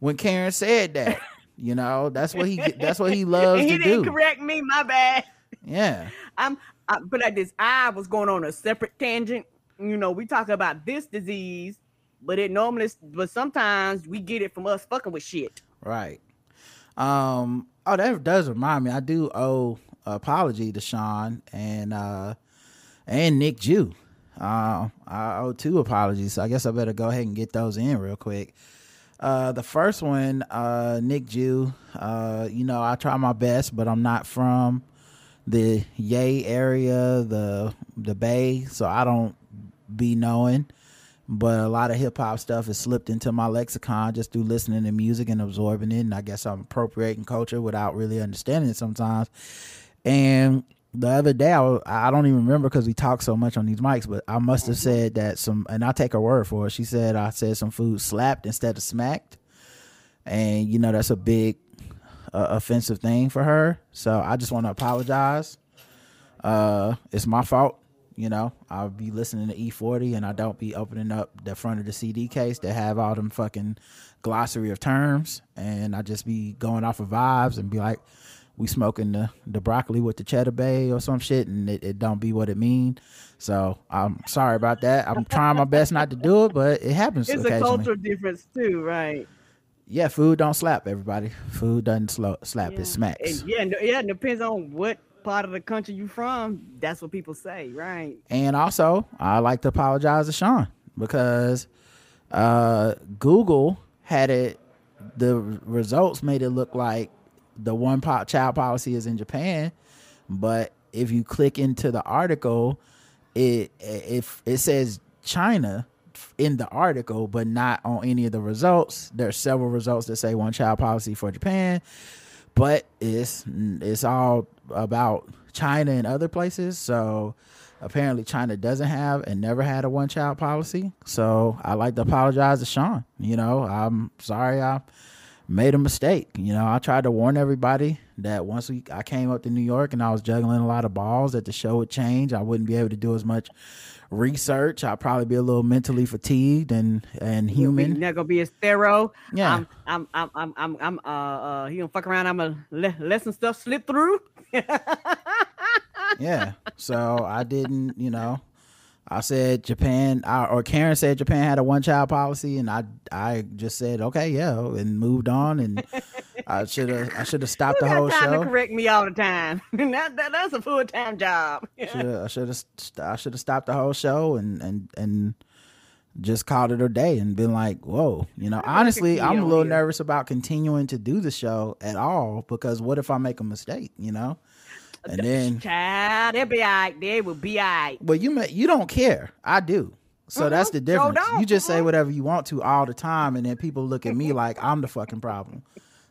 when Karen said that. You know, that's what he that's what he (laughs) loves he to didn't do. correct me. My bad. Yeah. I'm. I, but like this, I was going on a separate tangent you know, we talk about this disease, but it normally, but sometimes we get it from us fucking with shit. Right. Um. Oh, that does remind me. I do owe apology to Sean and uh and Nick Jew. Uh, I owe two apologies. So I guess I better go ahead and get those in real quick. Uh, the first one, uh, Nick Jew. Uh, you know, I try my best, but I'm not from the Yay area, the the Bay, so I don't be knowing. But a lot of hip hop stuff has slipped into my lexicon just through listening to music and absorbing it. And I guess I'm appropriating culture without really understanding it sometimes. And the other day, I, I don't even remember because we talk so much on these mics, but I must have said that some, and I take her word for it. She said I said some food slapped instead of smacked. And, you know, that's a big uh, offensive thing for her. So I just want to apologize. Uh, it's my fault. You know, I'll be listening to E40 and I don't be opening up the front of the CD case that have all them fucking glossary of terms. And I just be going off of vibes and be like, we smoking the, the broccoli with the cheddar bay or some shit and it, it don't be what it mean. So I'm sorry about that. I'm trying my best not to do it, but it happens It's a cultural difference too, right? Yeah, food don't slap everybody. Food doesn't slow, slap, it smacks. And yeah, yeah, it depends on what part of the country you from. That's what people say, right? And also, I like to apologize to Sean because uh, Google had it. The results made it look like the one po- child policy is in Japan, but if you click into the article, it if it says China in the article, but not on any of the results. There's several results that say one child policy for Japan, but it's it's all about China and other places. So apparently China doesn't have and never had a one child policy. So I like to apologize to Sean. You know, I'm sorry I made a mistake. You know, I tried to warn everybody that once we I came up to New York and I was juggling a lot of balls that the show would change. I wouldn't be able to do as much research. I'd probably be a little mentally fatigued and and human. Not gonna be a thorough. Yeah. I'm, I'm, I'm, I'm, I'm, I'm uh, uh, he gonna fuck around. I'm gonna let, let some stuff slip through. (laughs) yeah. So I didn't, you know, I said Japan, I, or Karen said Japan had a one child policy, and I, I just said okay, yeah, and moved on, and I (laughs) should have, I should have stopped the whole time to show. correct me all the time. (laughs) that, that, that's a full time job. (laughs) Should I should have, I should have stopped the whole show and and and just called it a day and been like, whoa, you know. Honestly, I'm a little nervous about continuing to do the show at all because what if I make a mistake, you know? And then Child, they'll be all right. They will be all right. Well, you may, you don't care. I do. So that's mm-hmm. the difference. You just say mm-hmm. whatever you want to all the time, and then people look at me mm-hmm. like I'm the fucking problem.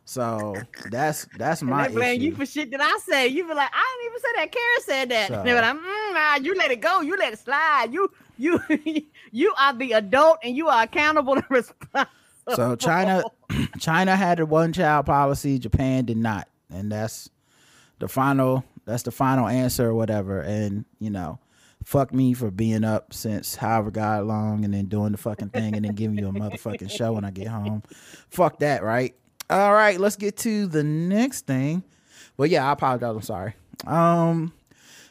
So that's that's And my they blame issue. you for shit that I say. You be like, I didn't even say that. Karen said that. So- They be like, mm, nah, you let it go. You let it slide. You you (laughs) you are the adult and you are accountable and (laughs) responsible. So China, (clears throat) China had a one child policy. Japan did not, and that's the final. That's the final answer or whatever. And you know, fuck me for being up since however god long, and then doing the fucking thing, and then giving you a motherfucking show when I get home. Fuck that, right? All right, let's get to the next thing. Well, yeah, I apologize. I'm sorry. Um,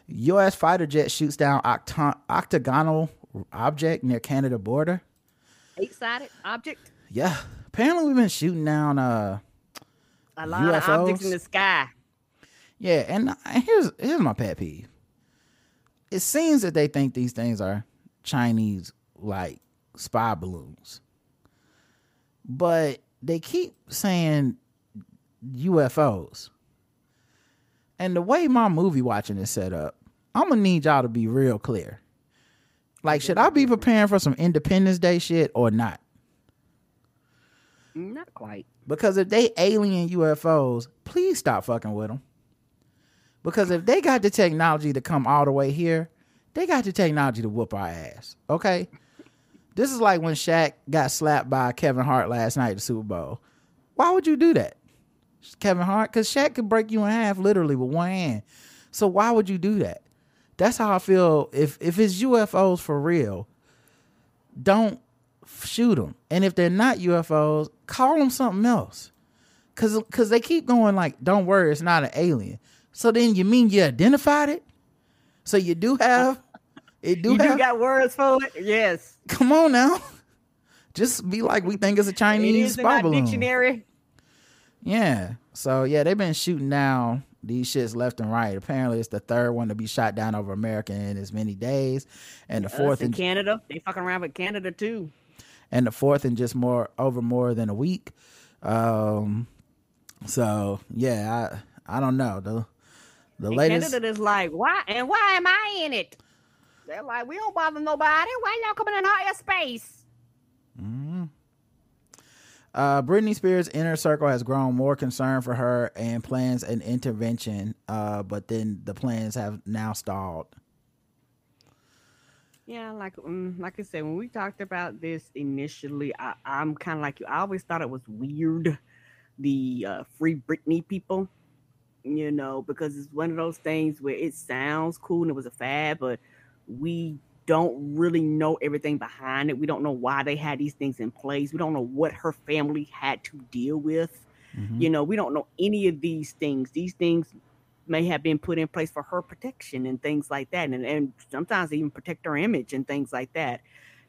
U.S. fighter jet shoots down octagonal object near Canada border. Eight sided object. Yeah, apparently we've been shooting down uh A lot of objects in the sky. Yeah, and here's here's my pet peeve. It seems that they think these things are Chinese like spy balloons. But they keep saying UFOs. And the way my movie watching is set up, I'm gonna need y'all to be real clear. Like, should I be preparing for some Independence Day shit or not? Not quite. Because if they alien UFOs, please stop fucking with them. Because if they got the technology to come all the way here, they got the technology to whoop our ass. Okay? This is like when Shaq got slapped by Kevin Hart last night at the Super Bowl. Why would you do that? Kevin Hart? Because Shaq could break you in half literally with one hand. So why would you do that? That's how I feel. If if it's UFOs for real, don't shoot them. And if they're not UFOs, call them something else. Cause, Cause they keep going like, don't worry, it's not an alien. So then you mean you identified it? So you do have It do you do got words for it? Yes. Come on now. (laughs) Just be like we think it's a Chinese is in spy balloon. dictionary. Yeah. So yeah, they've been shooting down these shits left and right. Apparently, it's the third one to be shot down over America in as many days, and the Us fourth in in Canada. They fucking around with Canada too. and the fourth in just more over more than a week. Um. So yeah, I I don't know the the And latest. Canada is like, why and why am I in it? They're like, we don't bother nobody. Why y'all coming in our airspace? Mhm. Uh, Britney Spears' inner circle has grown more concerned for her and plans an intervention, uh, but then the plans have now stalled. Yeah, like mm, like I said, when we talked about this initially, I, I'm kind of like you. I always thought it was weird, the uh, free Britney people, you know, because it's one of those things where it sounds cool and it was a fad, but we don't really know everything behind it. We don't know why they had these things in place. We don't know what her family had to deal with. Mm-hmm. You know, we don't know any of these things. These things may have been put in place for her protection and things like that and, and sometimes even protect her image and things like that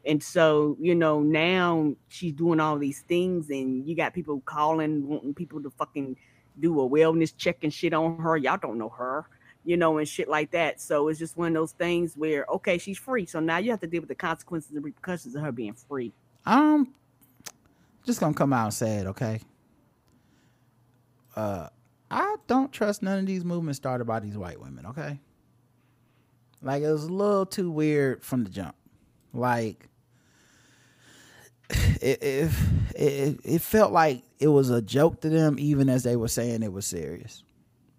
and so you know now she's doing all these things and you got people calling wanting people to fucking do a wellness check and shit on her y'all don't know her you know and shit like that so it's just one of those things where okay she's free so now you have to deal with the consequences and repercussions of her being free I'm just gonna come out and say it, okay? Uh, I don't trust none of these movements started by these white women, okay? Like it was a little too weird from the jump. Like it it, it, it felt like it was a joke to them, even as they were saying it was serious.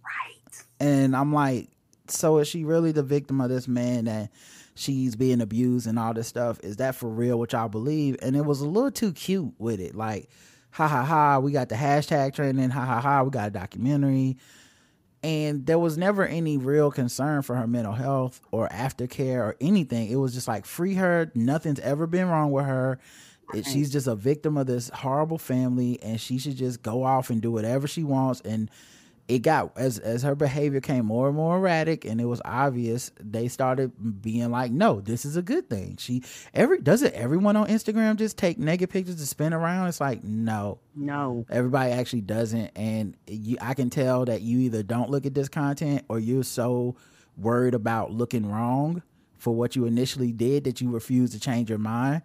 Right. And I'm like, so is she really the victim of this man that she's being abused and all this stuff? Is that for real Which y'all believe? And it was a little too cute with it. Like, ha ha ha, we got the hashtag trending, ha ha ha, we got a documentary. And there was never any real concern for her mental health or aftercare or anything. It was just like free her. Nothing's ever been wrong with her. It, she's just a victim of this horrible family, and she should just go off and do whatever she wants. And it got as as her behavior came more and more erratic, and it was obvious. They started being like, "No, this is a good thing." She every doesn't everyone on Instagram just take naked pictures to spin around? It's like no, no, everybody actually doesn't, and you I can tell that you either don't look at this content or you're so worried about looking wrong for what you initially did that you refuse to change your mind,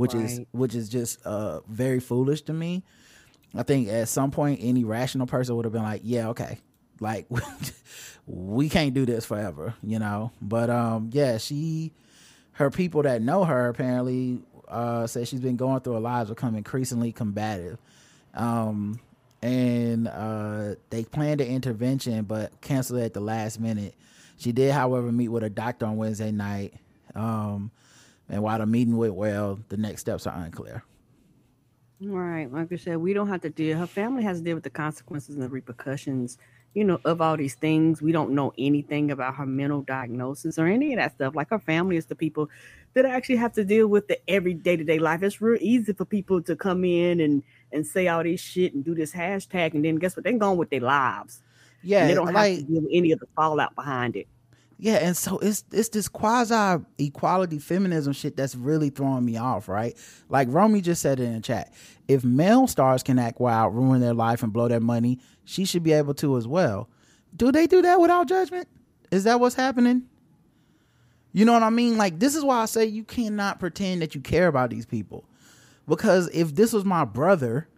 which is which is just uh very foolish to me. I think at some point any rational person would have been like, yeah, okay. Like (laughs) we can't do this forever, you know. But um yeah, she her people that know her apparently uh said she's been going through a lot, become increasingly combative. Um and uh they planned an intervention but canceled it at the last minute. She did, however, meet with a doctor on Wednesday night. Um and while the meeting went well, the next steps are unclear. Right. Like I said, we don't have to deal. Her family has to deal with the consequences and the repercussions, you know, of all these things. We don't know anything about her mental diagnosis or any of that stuff. Like her family is the people that actually have to deal with the every day to day life. It's real easy for people to come in and and say all this shit and do this hashtag, and then guess what? They're going with their lives. Yeah, And they don't have to deal with any of the fallout behind it. Yeah, and so it's it's this quasi equality feminism shit that's really throwing me off, right? Like Romy just said it in the chat. If male stars can act wild, ruin their life, and blow their money, she should be able to as well. Do they do that without judgment? Is that what's happening? You know what I mean? Like this is why I say you cannot pretend that you care about these people. Because if this was my brother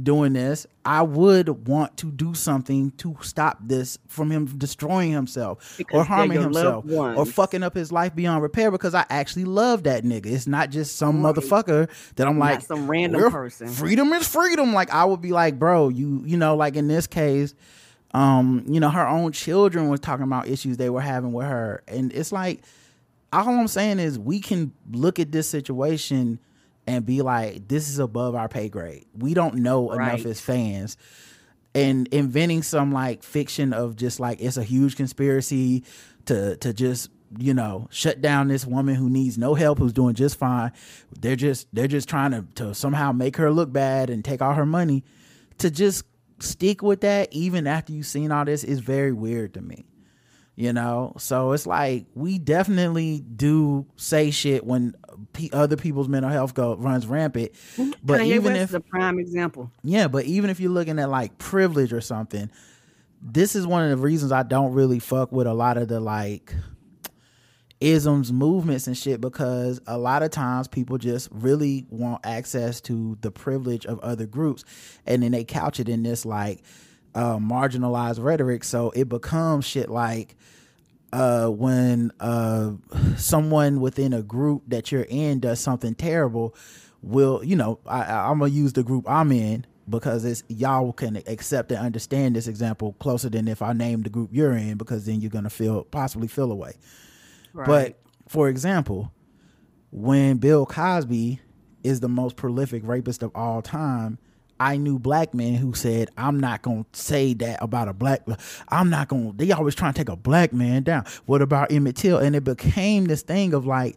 doing this, I would want to do something to stop this from him destroying himself Because or harming himself or fucking up his life beyond repair because I actually love that nigga. It's not just some Right. motherfucker that I'm Not like some random person." Freedom is freedom. Like I would be like, bro, you you know, like in this case, um, you know, her own children was talking about issues they were having with her. And it's like all I'm saying is we can look at this situation and be like, this is above our pay grade. We don't know enough as fans. And inventing some like fiction of just like it's a huge conspiracy to to just you know shut down this woman who needs no help who's doing just fine. They're just they're just trying to to somehow make her look bad and take all her money. To just stick with that even after you've seen all this is very weird to me. You know, so it's like we definitely do say shit when other people's mental health go runs rampant. But Kanye even West if is a prime example. yeah, but even if you're looking at like privilege or something, this is one of the reasons I don't really fuck with a lot of the like isms, movements, and shit because a lot of times people just really want access to the privilege of other groups, and then they couch it in this like uh, marginalized rhetoric. So it becomes shit like uh, when uh, someone within a group that you're in does something terrible, will you know? I, I'm gonna use the group I'm in because it's y'all can accept and understand this example closer than if I name the group you're in because then you're gonna feel possibly feel away. But for example, when Bill Cosby is the most prolific rapist of all time, I knew black men who said, I'm not going to say that about a black, I'm not going to, they always trying to take a black man down. What about Emmett Till? And it became this thing of like,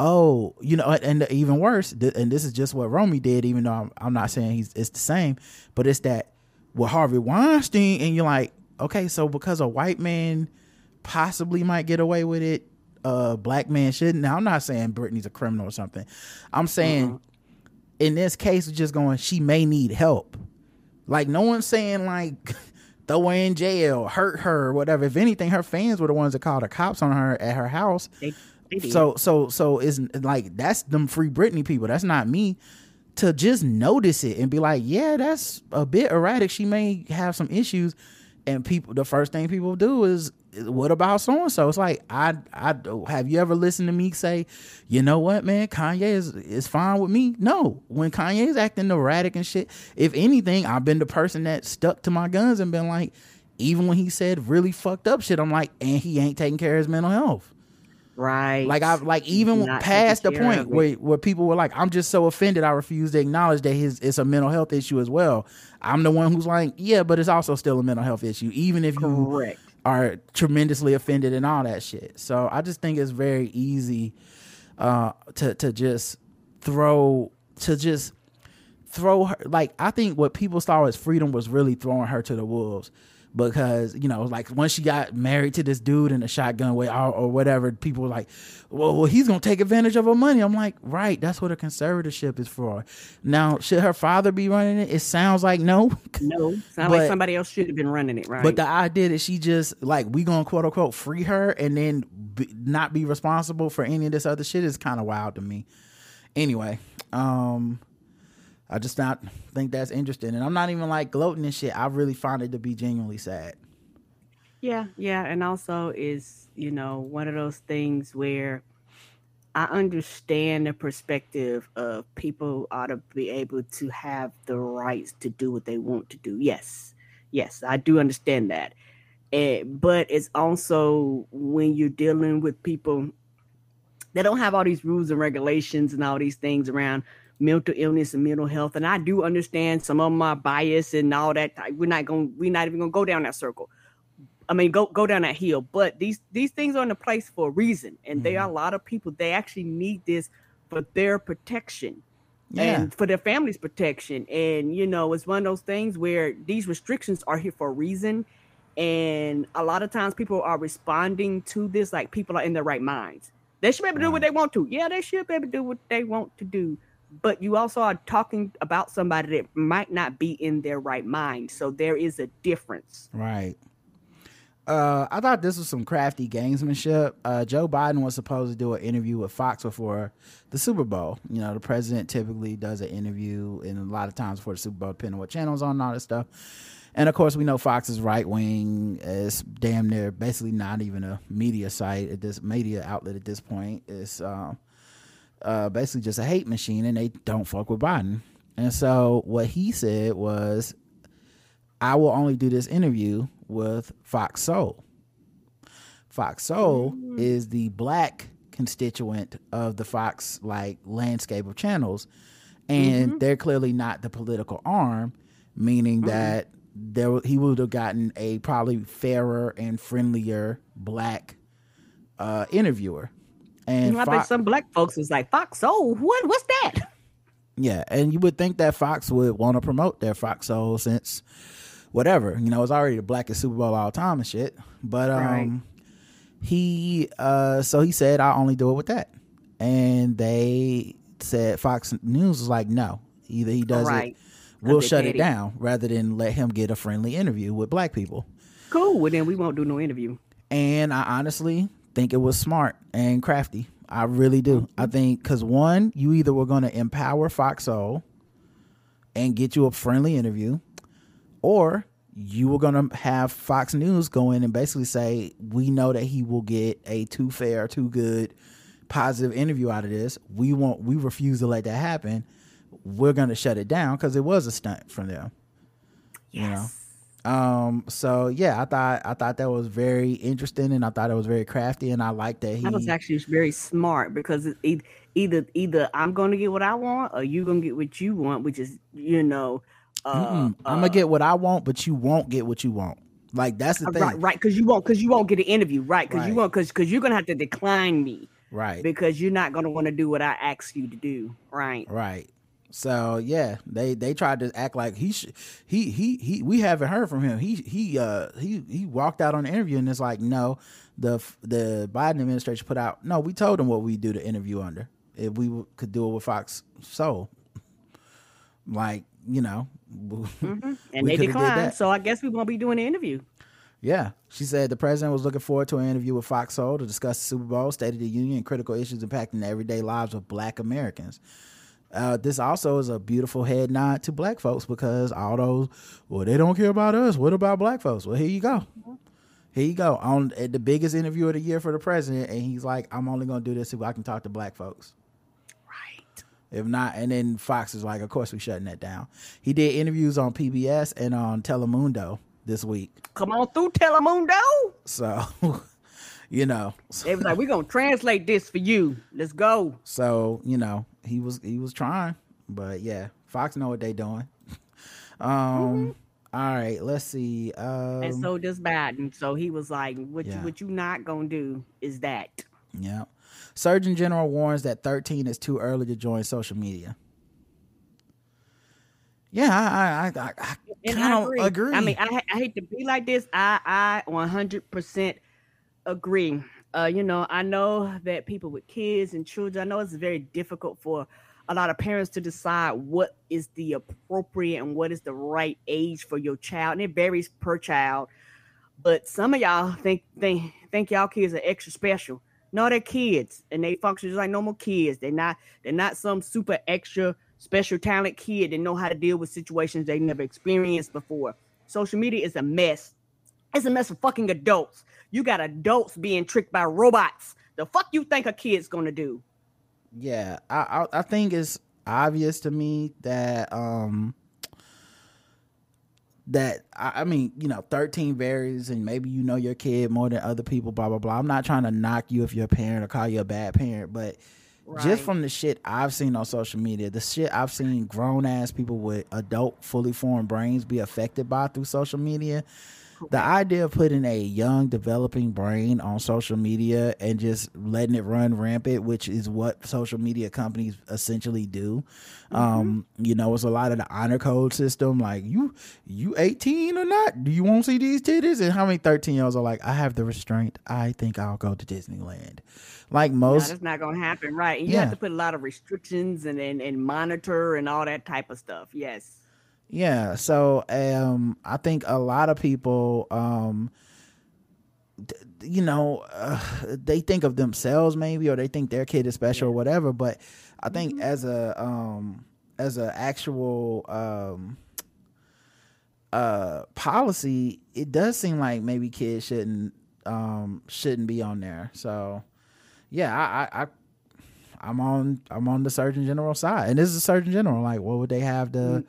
oh, you know, and even worse, and this is just what Romy did, even though I'm, I'm not saying he's, it's the same, but it's that with Harvey Weinstein, and you're like, okay, so because a white man possibly might get away with it, a black man shouldn't. Now, I'm not saying Britney's a criminal or something. I'm saying mm-hmm. In this case, it's just going, she may need help. Like, no one's saying, like, (laughs) throw her in jail, hurt her, whatever. If anything, her fans were the ones that called the cops on her at her house. They. So, so, so it's like, that's them free Britney people. That's not me. To just notice it and be like, yeah, that's a bit erratic. She may have some issues. And people, the first thing people do is, what about so and so? It's like I, I have you ever listened to me say, you know what, man, Kanye is is fine with me. No, when Kanye is acting erratic and shit, if anything, I've been the person that stuck to my guns and been like, even when he said really fucked up shit, I'm like, and he ain't taking care of his mental health. Right. Like I've like even Not past the point where where people were like, I'm just so offended. I refuse to acknowledge that his it's a mental health issue as well. I'm the one who's like, yeah, but it's also still a mental health issue, even if you Correct. Are tremendously offended and all that shit. So I just think it's very easy uh, to to just throw to just throw her like I think what people saw as freedom was really throwing her to the wolves because you know like once she got married to this dude in a shotgun way or, or whatever people were like well, well he's gonna take advantage of her money i'm like right that's what a conservatorship is for now should her father be running it it sounds like no (laughs) No, But- like somebody else should have been running it, right? but the idea that she just like we gonna quote unquote free her and then be, not be responsible for any of this other shit is kind of wild to me. Anyway, um, I just not think that's interesting, and I'm not even like gloating and shit. I really find it to be genuinely sad. Yeah, yeah, and also is you know one of those things where I understand the perspective of people ought to be able to have the rights to do what they want to do. Yes, yes, I do understand that. Eh, but it's also when you're dealing with people that don't have all these rules and regulations and all these things around mental illness and mental health. And I do understand some of my bias and all that. We're not going. We're not even going to go down that circle. I mean, go go down that hill. But these these things are in a place for a reason, and there are mm-hmm. a lot of people. They actually need this for their protection Yeah. and for their family's protection. And you know, it's one of those things where these restrictions are here for a reason. And a lot of times, people are responding to this like people are in their right minds. They should be able to do what they want to. Yeah, they should be able to do what they want to do. But you also are talking about somebody that might not be in their right mind. So there is a difference. Right. Uh, I thought this was some crafty gamesmanship. Uh, Joe Biden was supposed to do an interview with Fox before the Super Bowl. You know, the president typically does an interview, and a lot of times before the Super Bowl, depending on what channel's on and all this stuff. And of course, we know Fox is right wing. It's damn near basically not even a media site at this media outlet at this point. It's um, uh, basically just a hate machine, and they don't fuck with Biden. And so what he said was, I will only do this interview with Fox Soul. Fox Soul is the black constituent of the Fox like landscape of channels, and they're clearly not the political arm, meaning that there he would have gotten a probably fairer and friendlier black uh, interviewer. And I bet some black folks is like, Fox Soul, what what's that? yeah, and you would think that Fox would want to promote their Fox Soul since whatever, you know, it's already the blackest Super Bowl of all time and shit. But um Right. he uh so he said I'll only do it with that. And they said Fox News was like, no. Either he does Right. it, we'll shut it down rather than let him get a friendly interview with black people. Cool. Well, then we won't do no interview. And I honestly think it was smart and crafty. I really do. I mm-hmm. think because one, you either were going to empower Fox Soul and get you a friendly interview, or you were going to have Fox News go in and basically say, we know that he will get a too fair, too good, positive interview out of this. We won't. We refuse to let that happen. We're going to shut it down because it was a stunt from them. You know. Um. So yeah, I thought I thought that was very interesting, and I thought it was very crafty, and I like that he. That was actually very smart because it's e- either either I'm going to get what I want or you going to get what you want, which is you know, uh, I'm gonna get what I want, but you won't get what you want. Like that's the uh, thing. right, right, because you won't, because you won't get an interview, right? Because you won't, because because you're gonna have to decline me, Right. Because you're not gonna want to do what I ask you to do, right? Right. So yeah, they they tried to act like he sh- he he he we haven't heard from him. He he uh he he walked out on the interview and it's like no, the the Biden administration put out no. We told him what we do the interview under if we w- could do it with Fox Soul. Like you know, (laughs) Mhm. And they declined, so I guess we won't be doing the interview. Yeah. She said the president was looking forward to an interview with Fox Soul to discuss the Super Bowl, State of the Union, and critical issues impacting the everyday lives of black Americans. Uh, this also is a beautiful head nod to black folks because all those, well, they don't care about us. What about black folks? Well, here you go. Here you go. On at the biggest interview of the year for the president, and he's like, I'm only going to do this if I can talk to black folks. Right. If not, and then Fox is like, of course we're shutting that down. He did interviews on PBS and on Telemundo this week. Come on through, Telemundo. So, (laughs) you know, (laughs) They was like, we're gonna translate this for you. Let's go. so you know he was he was trying, but yeah, Fox know what they doing. (laughs) um, all right, let's see. Um, and so does Biden. So he was like, what Yeah. you what you not gonna do is that. yeah, Surgeon General warns that 13 is too early to join social media. Yeah, I I I, I kind of agree. agree. I mean, I, I hate to be like this. I I 100% agree. Uh, you know, I know that people with kids and children, I know it's very difficult for a lot of parents to decide what is the appropriate and what is the right age for your child, and it varies per child. But some of y'all think think think y'all kids are extra special. No, they're kids, and they function just like normal kids. They're not they're not some super extra special talent kid that know how to deal with situations they never experienced before. Social media is a mess. It's a mess for fucking adults. You got adults being tricked by robots. The fuck you think a kid's gonna do? yeah, I, I I think it's obvious to me that um that I, I mean, you know, 13 varies and maybe you know your kid more than other people, blah blah blah. I'm not trying to knock you if you're a parent or call you a bad parent, but Right. just from the shit I've seen on social media, the shit I've seen grown ass people with adult fully formed brains be affected by through social media. The idea of putting a young developing brain on social media and just letting it run rampant, which is what social media companies essentially do. Um, you know, it's a lot of the honor code system. Like you, you 18 or not? Do you want to see these titties? And how many 13 year olds are like, I have the restraint. I think I'll go to Disneyland. Like No, most, that's not gonna happen, right? And you Yeah. have to put a lot of restrictions and, and and monitor and all that type of stuff. Yes. Yeah, so um I think a lot of people um d- you know, uh, they think of themselves maybe or they think their kid is special or whatever, but I think as a um as a actual um uh policy, it does seem like maybe kids shouldn't um shouldn't be on there. So yeah, I I, I I'm on I'm on the Surgeon General side. And this is a Surgeon General. Like what would they have to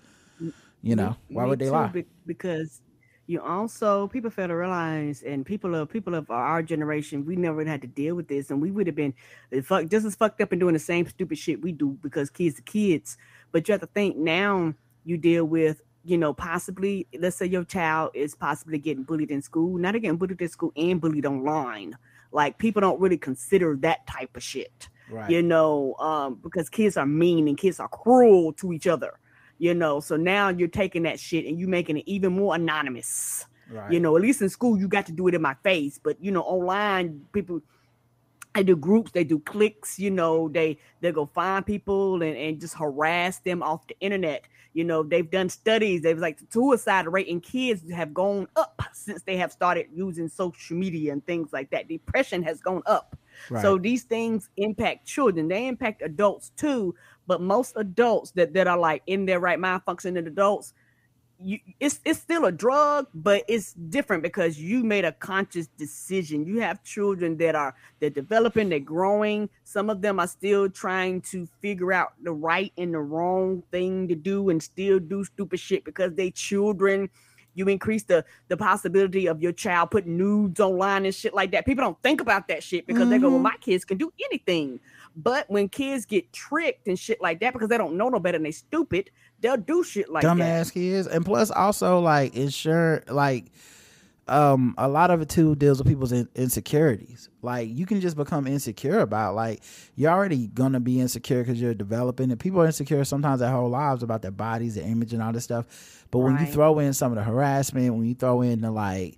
you know, why Me would they too, lie? be- because you also people fail to realize, and people of people of our generation, we never had to deal with this, and we would have been uh, fuck, just as fucked up and doing the same stupid shit we do because kids are kids. But you have to think now you deal with, you know, possibly let's say your child is possibly getting bullied in school. Now they're getting bullied in school and bullied online. Like people don't really consider that type of shit Right. you know, um, because kids are mean and kids are cruel to each other, you know. So now you're taking that shit and you making it even more anonymous, Right. You know, at least in school you got to do it in my face, but you know, online people they do groups, they do clicks, you know, they they go find people and, and just harass them off the internet. You know, they've done studies, they've like the suicide rate in kids have gone up since they have started using social media and things like that. Depression has gone up. So these things impact children, they impact adults too. But most adults that, that are like in their right mind functioning adults, you it's it's still a drug, but it's different because you made a conscious decision. You have children that are they're developing, they're growing. Some of them are still trying to figure out the right and the wrong thing to do and still do stupid shit because they children. You increase the the possibility of your child putting nudes online and shit like that. People don't think about that shit because they go, "Well, Mhm. my kids can do anything." But when kids get tricked and shit like that because they don't know no better and they stupid, they'll do shit like that. dumbass kids and plus also like insurance like um a lot of it too deals with people's in- insecurities. Like you can just become insecure about like you're already gonna be insecure because you're developing and people are insecure sometimes their whole lives about their bodies their image and all this stuff. But when you throw in some of the harassment when you throw in the like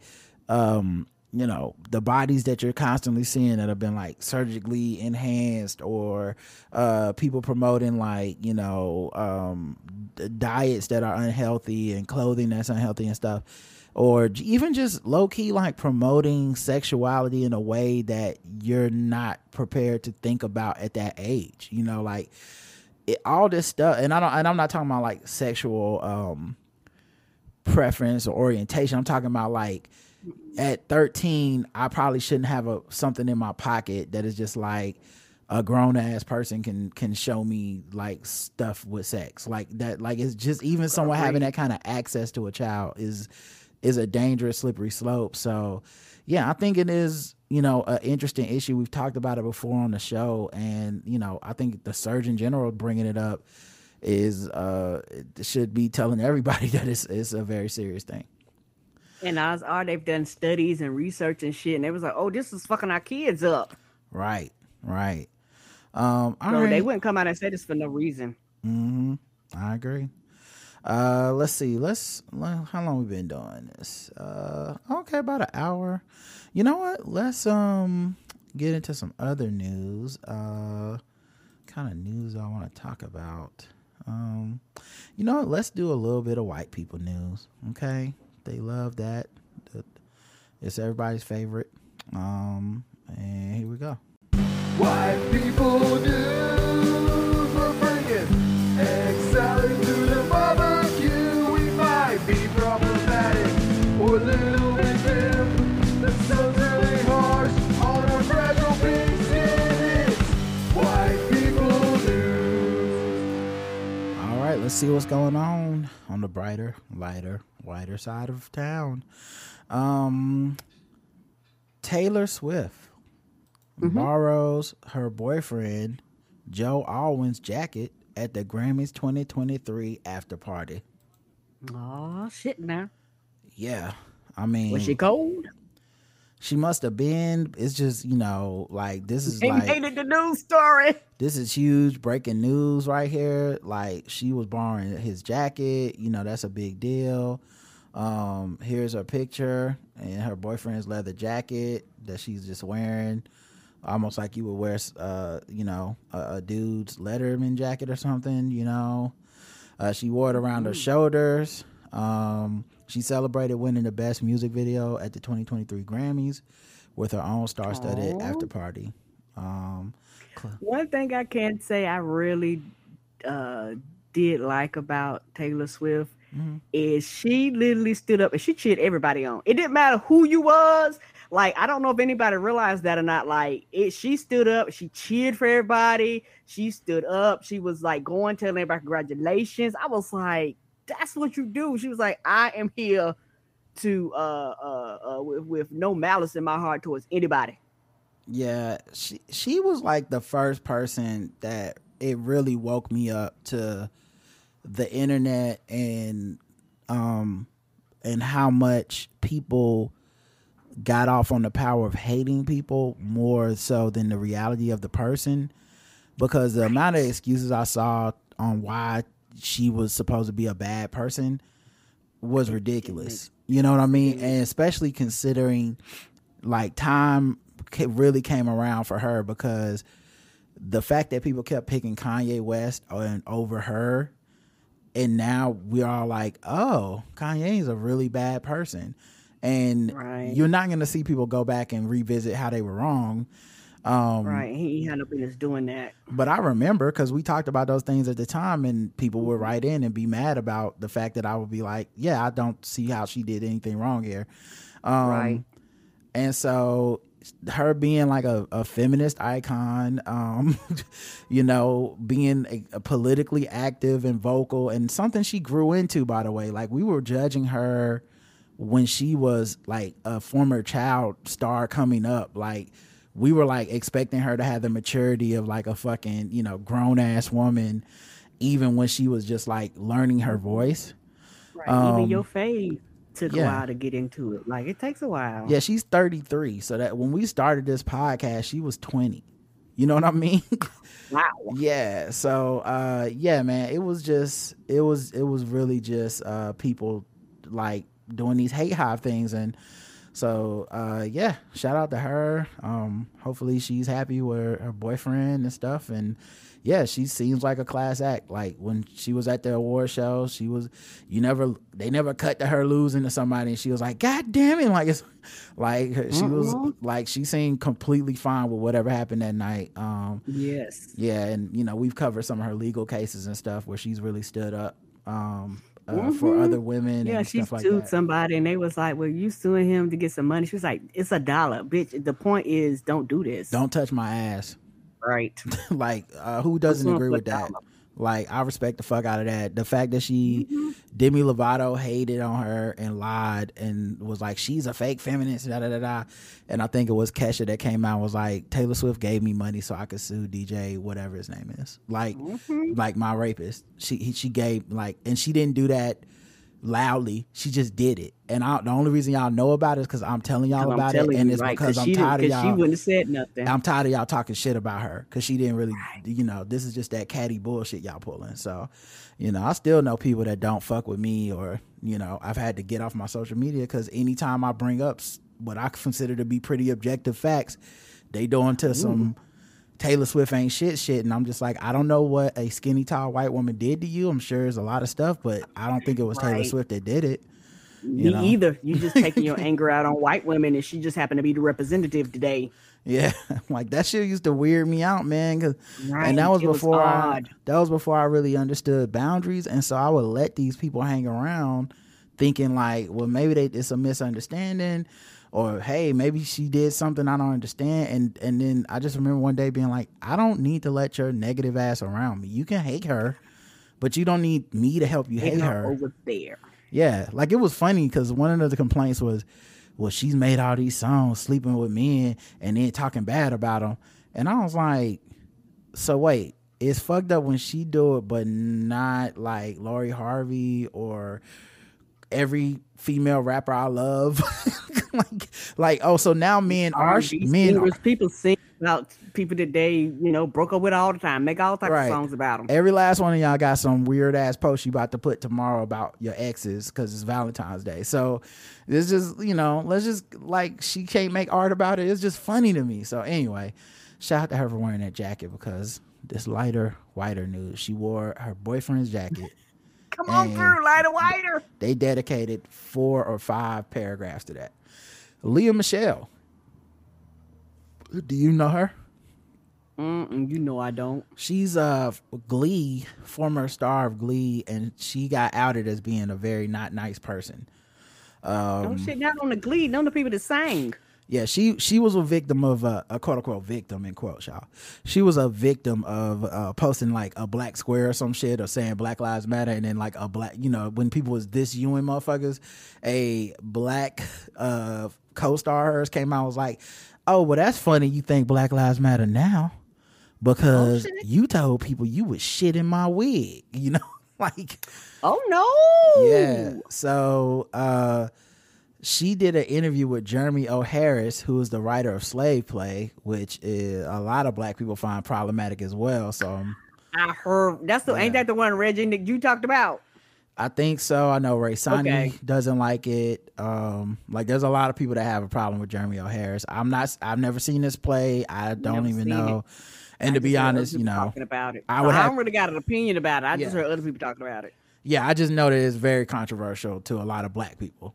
um you know the bodies that you're constantly seeing that have been like surgically enhanced or uh people promoting like you know um d- diets that are unhealthy and clothing that's unhealthy and stuff or even just low key like promoting sexuality in a way that you're not prepared to think about at that age you know like it, all this stuff and I don't and I'm not talking about like sexual um preference or orientation. I'm talking about like at 13 i probably shouldn't have a something in my pocket that is just like a grown ass person can can show me like stuff with sex. Like that like it's just even someone having that kind of access to a child is is a dangerous slippery slope so yeah i think it is you know an interesting issue we've talked about it before on the show and you know i think the surgeon general bringing it up is uh should be telling everybody (laughs) that it's, it's a very serious thing And odds are they've done studies and research and shit, and they was like, "Oh, this is fucking our kids up." Right, right. Um, so right. they wouldn't come out and say this for no reason. Mm-hmm. I agree. Uh, let's see. Let's. How long we been doing this? Uh, okay, about an hour. You know what? Let's um get into some other news. Uh, kind of news I want to talk about. Um, you know what? Let's do a little bit of white people news. Okay, they love that. It's everybody's favorite. Um, and here we go. White people news, we're bringing egg salad to the barbecue. We might be problematic or a little bit dim. The sun's really harsh on our fragile pink white people news. All right, let's see what's going on on the brighter, lighter, whiter side of town. Um, Taylor Swift borrows her boyfriend Joe Alwyn's jacket at the Grammys 2023 after party. Oh shit! Now Yeah, I mean, was she cold? She must have been. It's just you know, like this is They like made it the news story. this is huge breaking news right here. Like she was borrowing his jacket. You know, that's a big deal. Um, here's her picture and her boyfriend's leather jacket that she's just wearing. Almost like you would wear, uh, you know, a, a dude's Letterman jacket or something. You know, uh, she wore it around her shoulders. Um, she celebrated winning the best music video at the 2023 Grammys with her own star-studded after party. Um, One thing I can say I really uh, did like about Taylor Swift is she literally stood up and she cheered everybody on. It didn't matter who you was. Like I don't know if anybody realized that or not. Like it, she stood up, she cheered for everybody. She stood up. She was like going telling everybody congratulations. I was like, that's what you do. She was like, I am here to uh uh, uh with, with no malice in my heart towards anybody. Yeah, she she was like the first person that it really woke me up to the internet and um and how much people got off on the power of hating people more so than the reality of the person because the amount of excuses I saw on why she was supposed to be a bad person was ridiculous. You know what I mean? And especially considering like time really came around for her because the fact that people kept picking Kanye West and over her and now we're all like, "Oh, Kanye's a really bad person." And Right. you're not going to see people go back and revisit how they were wrong. Um Right. He had no business doing that. but I remember because we talked about those things at the time, and people would write in and be mad about the fact that I would be like, "Yeah, I don't see how she did anything wrong here." Um, Right. And so, her being like a, a feminist icon, um, (laughs) you know, being a, a politically active and vocal, and something she grew into, by the way. Like we were judging her when she was like a former child star coming up, like we were like expecting her to have the maturity of like a fucking, you know, grown ass woman, even when she was just like learning her voice. Right. Um, Even your fave took yeah. a while to get into it. Like it takes a while. Yeah, she's 33. So that when we started this podcast, she was 20. You know what I mean? (laughs) Wow. yeah. So uh yeah, man, it was just it was it was really just uh people like doing these hate hive things and so uh yeah, shout out to her. Um hopefully she's happy with her boyfriend and stuff and yeah, she seems like a class act. Like when she was at the award show, she was you never they never cut to her losing to somebody and she was like, God damn it, (laughs) like it's like she was Mhm. like she seemed completely fine with whatever happened that night. Um Yes. yeah, and you know we've covered some of her legal cases and stuff where she's really stood up um, uh, for Mhm. other women Yeah, and she stuff like sued that. somebody and they was like, Well, you suing him to get some money. She was like, It's a dollar, bitch. The point is don't do this. Don't touch my ass. Right. (laughs) like uh, who doesn't agree with that? dollar. Like I respect the fuck out of that. The fact that she Mm-hmm. Demi Lovato hated on her and lied and was like she's a fake feminist da da da da. And I think it was Kesha that came out and was like Taylor Swift gave me money so I could sue DJ whatever his name is. Like Mm-hmm. like my rapist. She he, she gave like and she didn't do that loudly. She just did it. And I, the only reason y'all know about it is because I'm telling y'all about telling it, and it's right, because 'cause I'm tired of y'all. She wouldn't have said nothing. I'm tired of y'all talking shit about her because she didn't really, you know, this is just that catty bullshit y'all pulling. So, you know, I still know people that don't fuck with me, or you know, I've had to get off my social media because anytime I bring up what I consider to be pretty objective facts, they go into some. Taylor Swift ain't shit shit. And I'm just like, I don't know what a skinny, tall white woman did to you. I'm sure there's a lot of stuff, but I don't think it was Taylor Right. Swift that did it. Me You know? either. You just taking your (laughs) anger out on white women and she just happened to be the representative today. Yeah, (laughs) like that shit used to weird me out, man. 'cause- Right, and that was it was before I, that was before I really understood boundaries, and so I would let these people hang around, thinking like, well, maybe they it's a misunderstanding, or hey, maybe she did something I don't understand, and and then I just remember one day being like, I don't need to let your negative ass around me. You can hate her, but you don't need me to help you Hate hate her her. over there. Yeah, like it was funny because one of the complaints was, well, she's made all these songs sleeping with men and then talking bad about them, and I was like, so wait, it's fucked up when she do it, but not like Lori Harvey or every female rapper I love. (laughs) (laughs) like, like oh, so now men are men are, people sing about people that they, you know, broke up with all the time, make all types Right. of songs about them. Every last one of y'all got some weird ass post you about to put tomorrow about your exes because it's Valentine's Day. So it's just, you know, let's just like she can't make art about it. It's just funny to me. So anyway, shout out to her for wearing that jacket because this lighter, whiter news. She wore her boyfriend's jacket. (laughs) Come on through, lighter, whiter. They dedicated four or five paragraphs to that. Lea Michele. Do you know her? Mm-mm, you know I don't. She's a Glee, former star of Glee, and she got outed as being a very not nice person. Um, Don't shit down on the glee. None of the people that sang. yeah, she she was a victim of a, a quote unquote victim in quotes, y'all. She was a victim of uh, posting like a black square or some shit or saying Black Lives Matter, and then like a black, you know, when people was disviewing motherfuckers, a black uh, co-star hers came out and was like, "Oh, well, that's funny. You think Black Lives Matter now because you told people you would shit in my wig, (laughs) you know, like." Oh no. Yeah. So uh she did an interview with Jeremy O. Harris, who is the writer of Slave Play, which is, a lot of black people find problematic as well. So um, I heard that's the ain't that the one Reggie that you talked about? I think so. I know Ray Sani Okay. doesn't like it. Um, like there's a lot of people that have a problem with Jeremy O. Harris. I'm not. I've never seen this play. I don't even know. it. And I to be honest, you know, talking about it. I I, would have- don't really got an opinion about it. I just heard other people talking about it. yeah, I just know that it's very controversial to a lot of black people.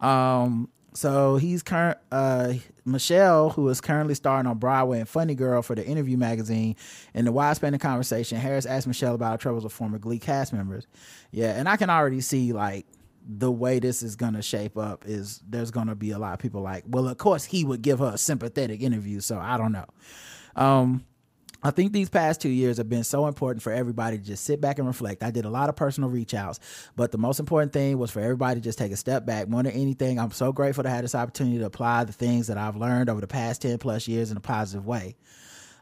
Um, so he's current uh Michele, who is currently starring on Broadway and Funny Girl for the Interview magazine. In the wide spanning conversation, Harris asked Michele about her troubles with former Glee cast members. Yeah, and I can already see like the way this is gonna shape up is there's gonna be a lot of people like, well, of course he would give her a sympathetic interview, so I don't know. Um I think these past two years have been so important for everybody to just sit back and reflect. I did a lot of personal reach outs, but the most important thing was for everybody to just take a step back. More than anything, I'm so grateful to have this opportunity to apply the things that I've learned over the past 10 plus years in a positive way.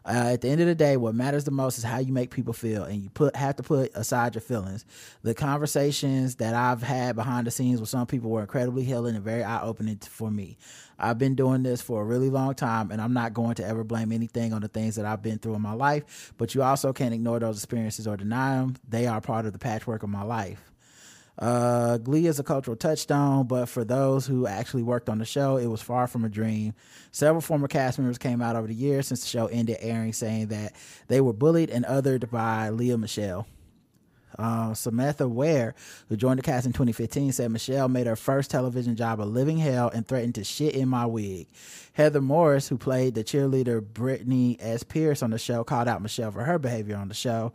Uh, at the end of the day, what matters the most is how you make people feel, and you put have to put aside your feelings. The conversations that I've had behind the scenes with some people were incredibly healing and very eye opening for me. I've been doing this for a really long time, and I'm not going to ever blame anything on the things that I've been through in my life. But you also can't ignore those experiences or deny them. They are part of the patchwork of my life. Uh, Glee is a cultural touchstone, but for those who actually worked on the show, it was far from a dream. Several former cast members came out over the years since the show ended airing, saying that they were bullied and othered by Lea Michele. Uh, Samantha Ware, who joined the cast in 2015, said Michele made her first television job a living hell and threatened to shit in my wig. Heather Morris, who played the cheerleader Brittany S. Pierce on the show, called out Michele for her behavior on the show.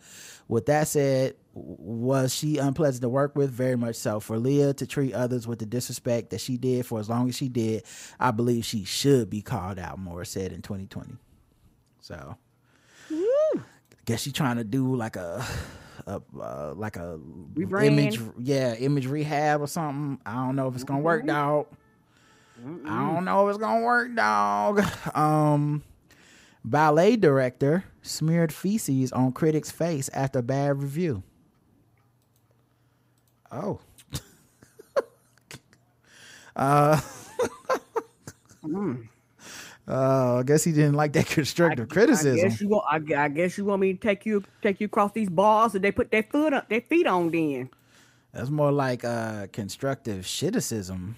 With that said, was she unpleasant to work with? Very much so. For Lea to treat others with the disrespect that she did for as long as she did, I believe she should be called out, Morris said in 2020. So, i guess she's trying to do like a, a uh, like a Rebrand? image, yeah, image rehab or something. I don't know if it's gonna work, dog. I don't know if it's gonna work, dog. Um, ballet director smeared feces on critics' face after bad review. Oh. (laughs) uh. (laughs) Uh, I guess he didn't like that (laughs) constructive criticism. I guess you want. I, I guess you want me to take you take you across these bars that they put their foot up, their feet on. Then That's more like uh constructive shitticism.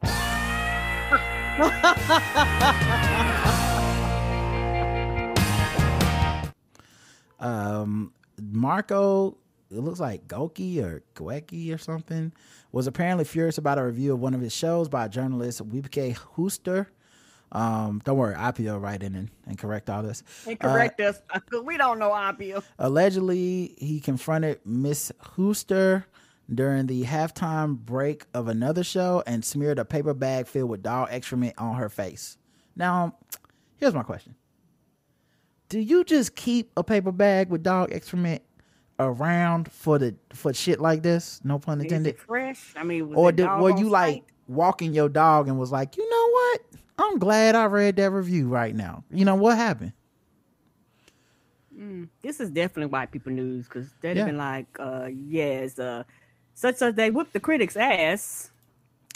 (laughs) um Marco, it looks like Goki or Goeki or something, was apparently furious about a review of one of his shows by journalist Wiebke Huster. Um, don't worry, IPO write in and, and correct all this. they Uh, correct us because we don't know IPO. Allegedly, he confronted Miss Hooster during the halftime break of another show and smeared a paper bag filled with dog excrement on her face. Now, here's my question. Do you just keep a paper bag with dog excrement around for the for shit like this? No pun intended. it fresh? I mean, Or did were you like walking your dog and was like, you know what? I'm glad I read that review right now. You know what happened? Mm, this is definitely white people news because they'd Yeah. have been like, uh, yes, uh, such as they whipped the critics' ass.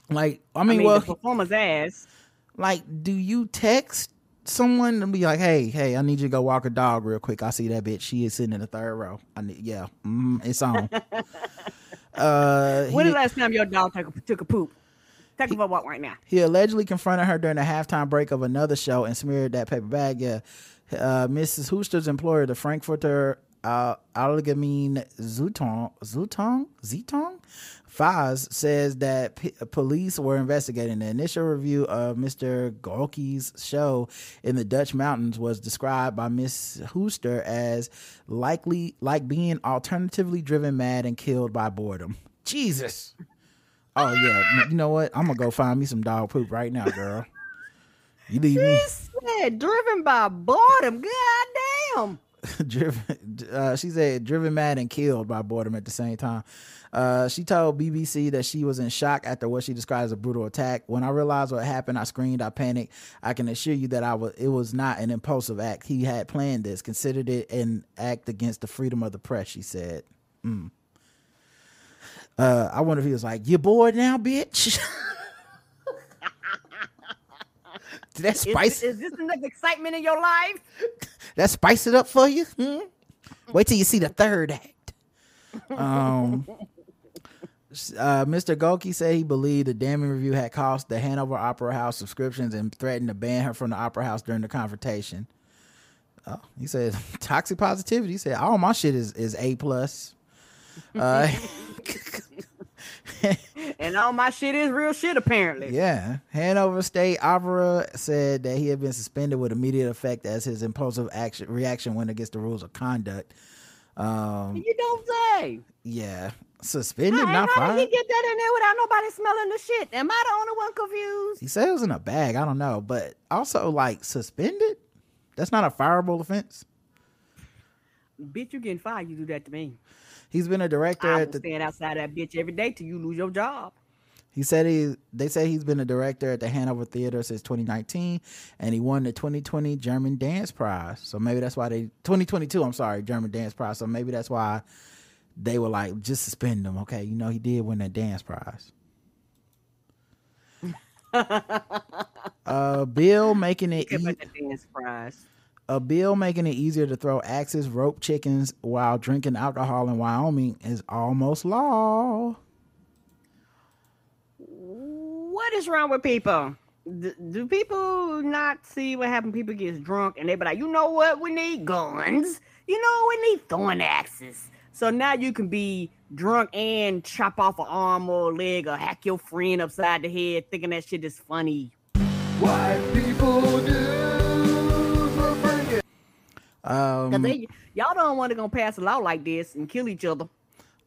Like, I mean, the well, performer's ass. like do you text someone and be like hey hey i need you to go walk a dog real quick i see that bitch she is sitting in the third row i need yeah mm, it's on (laughs) uh When he, the last time your dog took a, took a poop? Take a for a walk right now. he allegedly confronted her during the halftime break of another show and smeared that paper bag yeah uh mrs hooster's employer the frankfurter uh, Allgemeine Zeitung, Zeitung, Zeitung, Faz says that p- police were investigating. The initial review of Mr. Gorky's show in the Dutch mountains was described by Miss Hooster as likely like being alternatively driven mad and killed by boredom. Jesus. Oh yeah, you know what? I'm gonna go find me some dog poop right now, girl. You leave me. Said driven by boredom. God damn. (laughs) driven uh, she said driven mad and killed by boredom at the same time uh, she told bbc that she was in shock after what she described as a brutal attack when i realized what happened i screamed i panicked i can assure you that i was it was not an impulsive act he had planned this considered it an act against the freedom of the press she said mm. Uh, i wonder if he was like you bored now bitch (laughs) Did that Is, spice is this enough excitement in your life? (laughs) that spice it up for you? Hmm? Wait till you see the third act. Um, Uh, Mr. Golke said he believed the damning review had cost the Hanover Opera House subscriptions and threatened to ban her from the Opera House during the confrontation. Oh, he said (laughs) toxic positivity. He said all my shit is is A plus. Uh, (laughs) and all my shit is real shit, apparently. yeah, Hanover State Opera said that he had been suspended with immediate effect as his impulsive action reaction went against the rules of conduct. Um, You don't say. yeah, suspended, How, not how did he get that in there without nobody smelling the shit? Am I the only one confused? He said it was in a bag. I don't know, but also like suspended. That's not a fireable offense. Bitch, you getting fired. You do that to me. He's been a director I at the. stand outside that bitch every day till you lose your job. He said he. They say he's been a director at the Hanover Theater since 2019, and he won the 2020 German Dance Prize. So maybe that's why they 2022. I'm sorry, German Dance Prize. So maybe that's why they were like just suspend him. Okay, you know he did win that dance prize. A (laughs) uh, bill making it Look ea- at the dance prize. A bill making it easier to throw axes, rope chickens while drinking alcohol in Wyoming is almost law. What is wrong with people? D- do people not see what happens? People get drunk and they be like, you know what? We need guns. You know, we need throwing axes. So now you can be drunk and chop off an arm or a leg or hack your friend upside the head, thinking that shit is funny. White people do for bringing. Um, Cause they, y'all don't want to gonna pass a law like this and kill each other.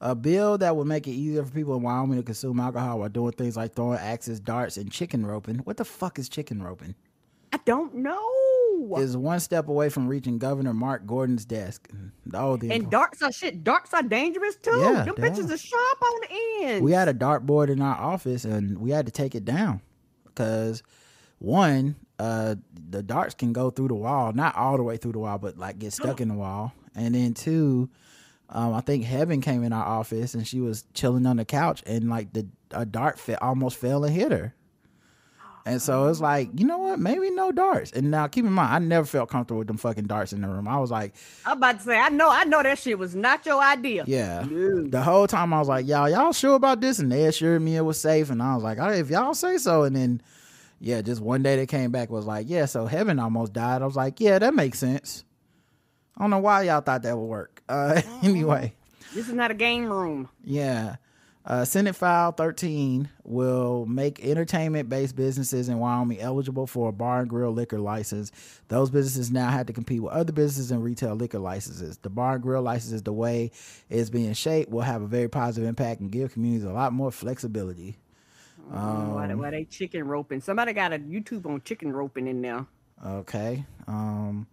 a bill that would make it easier for people in Wyoming to consume alcohol while doing things like throwing axes, darts, and chicken roping. What the fuck is chicken roping? I don't know. Is one step away from reaching Governor Mark Gordon's desk. Oh, the And darts are shit. Darts are dangerous too. Yeah, Them bitches are. are sharp on the end. we had a dartboard in our office and we had to take it down because one uh the darts can go through the wall not all the way through the wall but like get stuck in the wall and then two um i think heaven came in our office and she was chilling on the couch and like the a dart fit almost fell and hit her and so it's like you know what maybe no darts and now keep in mind i never felt comfortable with them fucking darts in the room i was like I'm about to say, I know, I know that shit was not your idea. yeah. The whole time I was like, y'all, y'all sure about this? And they assured me it was safe. And I was like, all right, if y'all say so. And then, yeah, just one day they came back was like, yeah, so heaven almost died. I was like, yeah, that makes sense. I don't know why y'all thought that would work. (laughs) Uh, anyway, This is not a game room. yeah. Uh, Senate File 13 will make entertainment based businesses in Wyoming eligible for a bar and grill liquor license. Those businesses now have to compete with other businesses and retail liquor licenses. The bar and grill license, is the way it's being shaped, will have a very positive impact and give communities a lot more flexibility. Why, they- Um, why they chicken roping? Somebody got a YouTube on chicken roping in there. okay. Um,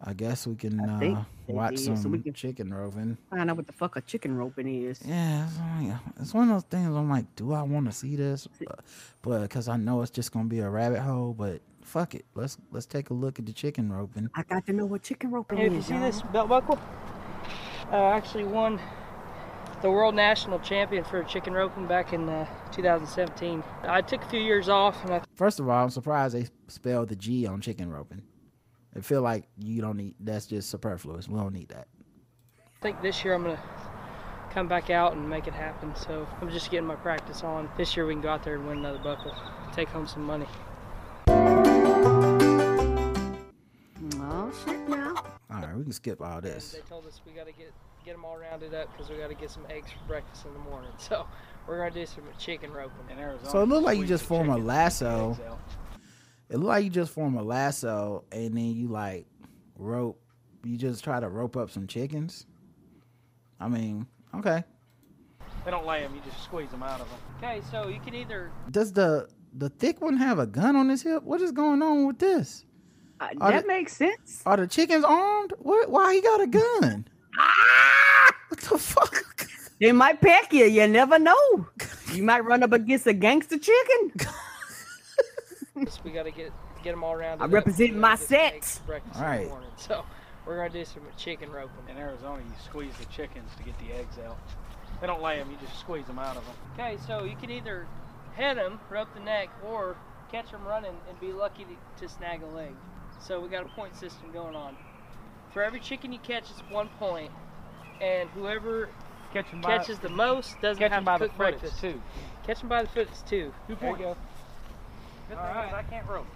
I guess we can uh, watch some so we can- chicken roving. Find out what the fuck a chicken roping is. Yeah, it's, like- it's one of those things. I'm like, do I want to see this? But- But because I know it's just gonna be a rabbit hole. But fuck it, let's let's take a look at the chicken roping. I got to know what chicken roping Hey, if you is. see y'all. this belt buckle, I actually won the world national champion for chicken roping back in uh, 2017. I took a few years off, and I First of all, I'm surprised they spelled the G on chicken roping. I feel like you don't need. That's just superfluous. We don't need that. I think this year I'm gonna come back out and make it happen. So I'm just getting my practice on. This year we can go out there and win another buckle, take home some money. Oh shit now. All right, we can skip all this. They told us we got to get get them all rounded up because we got to get some eggs for breakfast in the morning. (laughs) So we're gonna do some chicken roping in Arizona. So it looked like you just form a lasso. It looked like you just form a lasso and then you like rope. You just try to rope up some chickens. I mean, okay. They don't lay them; you just squeeze them out of them. Okay, so you can either Does the the thick one have a gun on his hip? What is going on with this? Uh, that the- makes sense. Are the chickens armed? What? Why he got a gun? Ah! What the fuck? They might pack you. You never know. You might run up against a gangster chicken. we got to get get them all rounded. I up. represent my get some eggs sex. for breakfast All in the right. morning. So we're gonna do some chicken roping. In Arizona, you squeeze the chickens to get the eggs out. They don't lay them; you just squeeze them out of them. Okay, so you can either head them, rope the neck, or catch them running and be lucky to, to snag a leg. So we got a point system going on. For every chicken you catch, it's one point, and whoever Catch 'em by- catches the most doesn't Catch 'em have by to the cook foot is breakfast. two. Catch 'em by the foot is two. Two There you go. Good thing is I can't rope.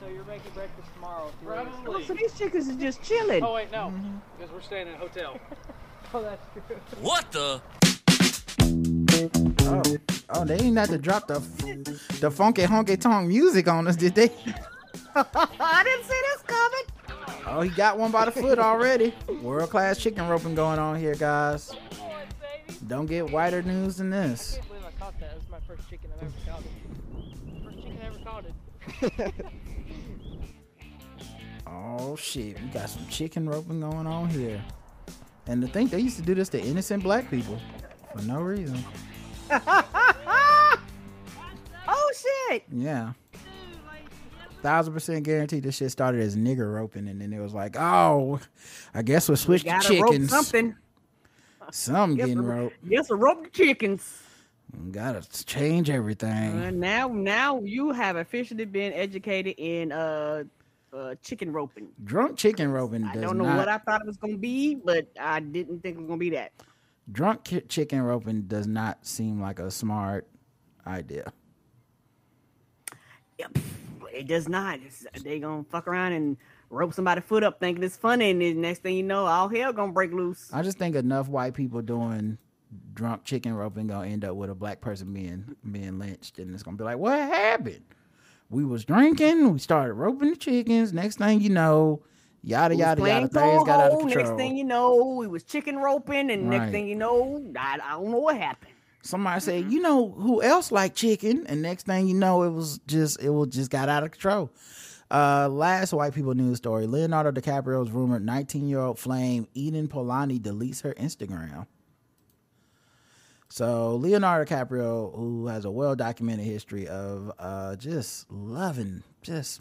So you're making breakfast tomorrow if you're Probably. Oh, so these chickens are just chilling. Oh wait, no, mm-hmm. because we're staying in a hotel. (laughs) Oh, that's true. What the? Oh, oh, they didn't have to drop the the funky honky tonk music on us, did they? (laughs) I didn't see this coming. Oh, he got one by the foot already. World class chicken roping going on here, guys. Don't get whiter news than I this. can't believe I caught that. It was my first chicken I've ever caught. It. First chicken I ever caught it. (laughs) Oh shit, we got some chicken roping going on here. And to think they used to do this to innocent black people for no reason. (laughs) oh shit! Yeah. Thousand percent guaranteed this shit started as nigger roping and then it was like, oh, I guess we'll switch to Gotta rope chickens. something. Some Guess getting roped. Guess a rope the chickens. Gotta change everything. Uh, now, now you have officially been educated in uh, uh chicken roping. Drunk chicken roping I don't know not what I thought it was gonna be, but I didn't think it was gonna be that. drunk ki- chicken roping does not seem like a smart idea. It does not. It's, they gonna fuck around and rope somebody foot up, thinking it's funny, and then next thing you know, all hell gonna break loose. I just think enough white people doing drunk chicken roping gonna end up with a black person being being lynched, and it's gonna be like, what happened? We was drinking, we started roping the chickens. Next thing you know, yada We yada yada, things got out of cornhole, Next thing you know, we was chicken roping, and Right. next thing you know, I, I don't know what happened. Somebody said, you know who else like chicken? And next thing you know, it was just it was just got out of control. Uh, last white people news story: Leonardo DiCaprio's rumored 19 year old flame Eden Polani deletes her Instagram. So Leonardo DiCaprio, who has a well documented history of uh, just loving, just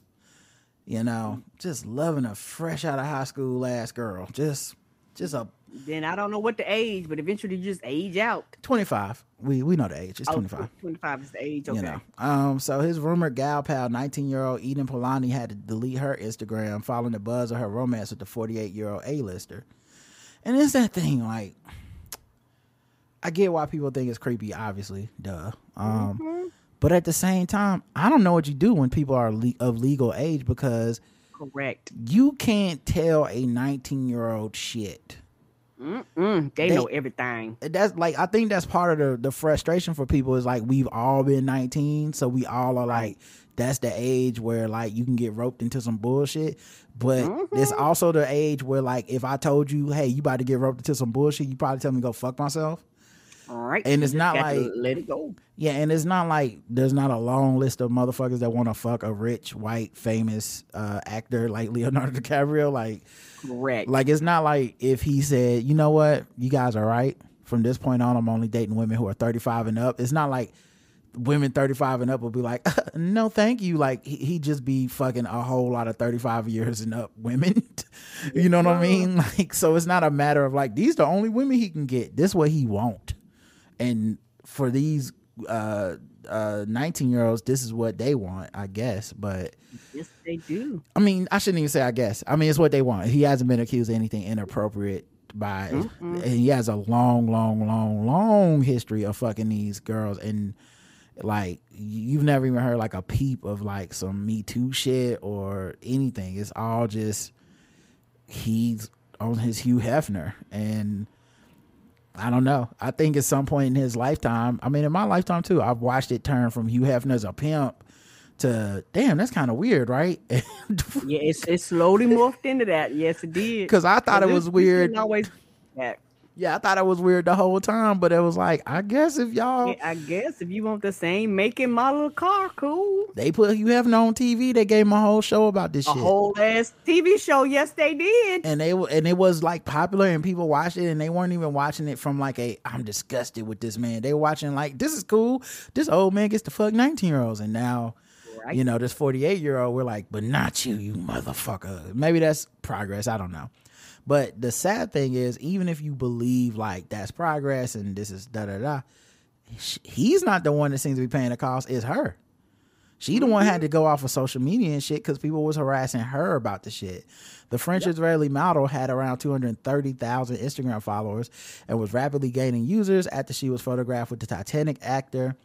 you know, just loving a fresh out of high school ass girl, just just a Then I don't know what the age, but eventually you just age out. 25. We we know the age. It's Oh, 25. 25 is the age. Okay. You know. Um, so his rumored gal pal, 19 year old Eden Polani, had to delete her Instagram following the buzz of her romance with the 48 year old A-lister. And it's that thing, like, I get why people think it's creepy, obviously, duh. Um, but at the same time, I don't know what you do when people are le- of legal age because Correct. you can't tell a 19 year old shit. Mm-mm, they, They- know everything. that's like I think that's part of the the frustration for people is like we've all been 19 so we all are like that's the age where like you can get roped into some bullshit but it's Mm-hmm. also the age where like if I told you hey you about to get roped into some bullshit you probably tell me go fuck myself All right. and it's not like let it go. yeah and it's not like there's not a long list of motherfuckers that want to fuck a rich white famous uh actor like Leonardo (laughs) DiCaprio like Correct. like it's not like if he said, you know what, you guys are right. From this point on, I'm only dating women who are 35 and up. It's not like women 35 and up will be like, (laughs) no, thank you. Like he he just be fucking a whole lot of 35 years and up women. (laughs) you know what I mean? Like so, it's not a matter of like these the only women he can get. This what he want, and for these uh uh 19 year olds, this is what they want, I guess. But Yes, they do. I mean, I shouldn't even say I guess. I mean, it's what they want. He hasn't been accused of anything inappropriate by, and he has a long, long, long, long history of fucking these girls. And like, you've never even heard like a peep of like some Me Too shit or anything. It's all just he's on his Hugh Hefner. And I don't know. I think at some point in his lifetime, I mean, in my lifetime too, I've watched it turn from Hugh Hefner as a pimp to damn, that's kind of weird, right? Yeah, it's it slowly morphed into that. Yes, it did. (laughs) Because I thought it was weird. Always. Yeah. Yeah, I thought it was weird the whole time, but it was like, I guess if y'all Yeah, I guess if you want the same making model of car, cool. they put you having on TV, they gave my whole show about this A shit. whole ass TV show. Yes, they did. and they and it was like popular and people watched it and they weren't even watching it from like a I'm disgusted with this man. They were watching like this is cool. This old man gets to fuck 19 year olds and now Right. you know this 48 year old we're like but not you you motherfucker. Maybe that's progress, I don't know. But the sad thing is even if you believe like that's progress and this is da da da he's not the one that seems to be paying the cost, it's her. She the one had mm-hmm. to go off of social media and shit because people was harassing her about the shit. The French Israeli model had around 230,000 Instagram followers and was rapidly gaining users after she was photographed with the Titanic actor.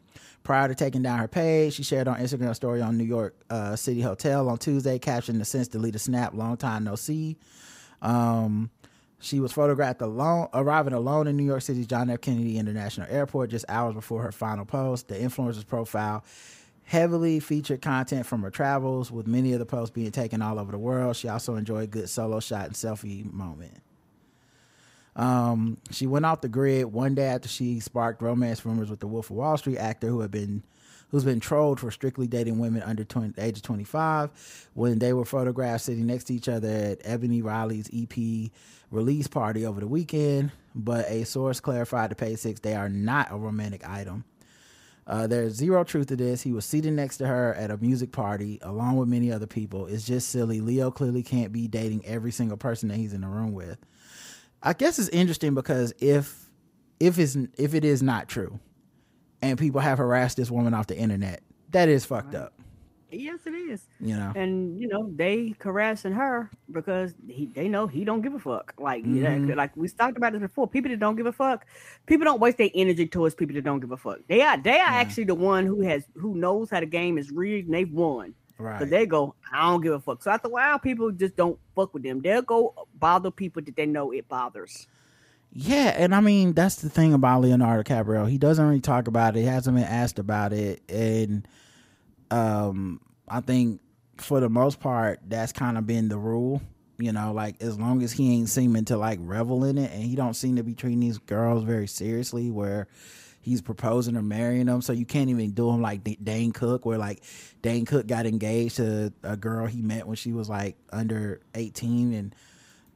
Prior to taking down her page, she shared on Instagram story on New York uh, City Hotel on Tuesday, captioning the since deleted snap, long time no see. Um, she was photographed alone, arriving alone in New York City's John F. Kennedy International Airport just hours before her final post. The influencer's profile heavily featured content from her travels, with many of the posts being taken all over the world. She also enjoyed good solo shot and selfie moment. Um, she went off the grid one day after she sparked romance rumors with the Wolf of Wall Street actor who had been who's been trolled for strictly dating women under 20, age of 25 when they were photographed sitting next to each other at Ebony Riley's EP release party over the weekend. But a source clarified to Page Six they are not a romantic item. Uh, there's zero truth to this. He was seated next to her at a music party along with many other people. It's just silly. Leo clearly can't be dating every single person that he's in the room with. I guess it's interesting because if if it's if it is not true, and people have harassed this woman off the internet, that is fucked up. Yes, it is. You know. and you know they harassing her because he they know he don't give a fuck. Like yeah, Mhm. like we talked about this before. People that don't give a fuck, people don't waste their energy towards people that don't give a fuck. They are they are actually the one who has who knows how the game is rigged and they've won. Right. So they go, I don't give a fuck. So after a while, people just don't fuck with them. They'll go bother people that they know it bothers. Yeah, and I mean that's the thing about Leonardo DiCaprio. He doesn't really talk about it. He hasn't been asked about it, and um, I think for the most part, that's kind of been the rule. You know, like as long as he ain't seeming to like revel in it, and he don't seem to be treating these girls very seriously, where he's proposing or marrying them. So you can't even do him like D- Dane Cook, where like Dane Cook got engaged to a girl he met when she was like under eighteen, and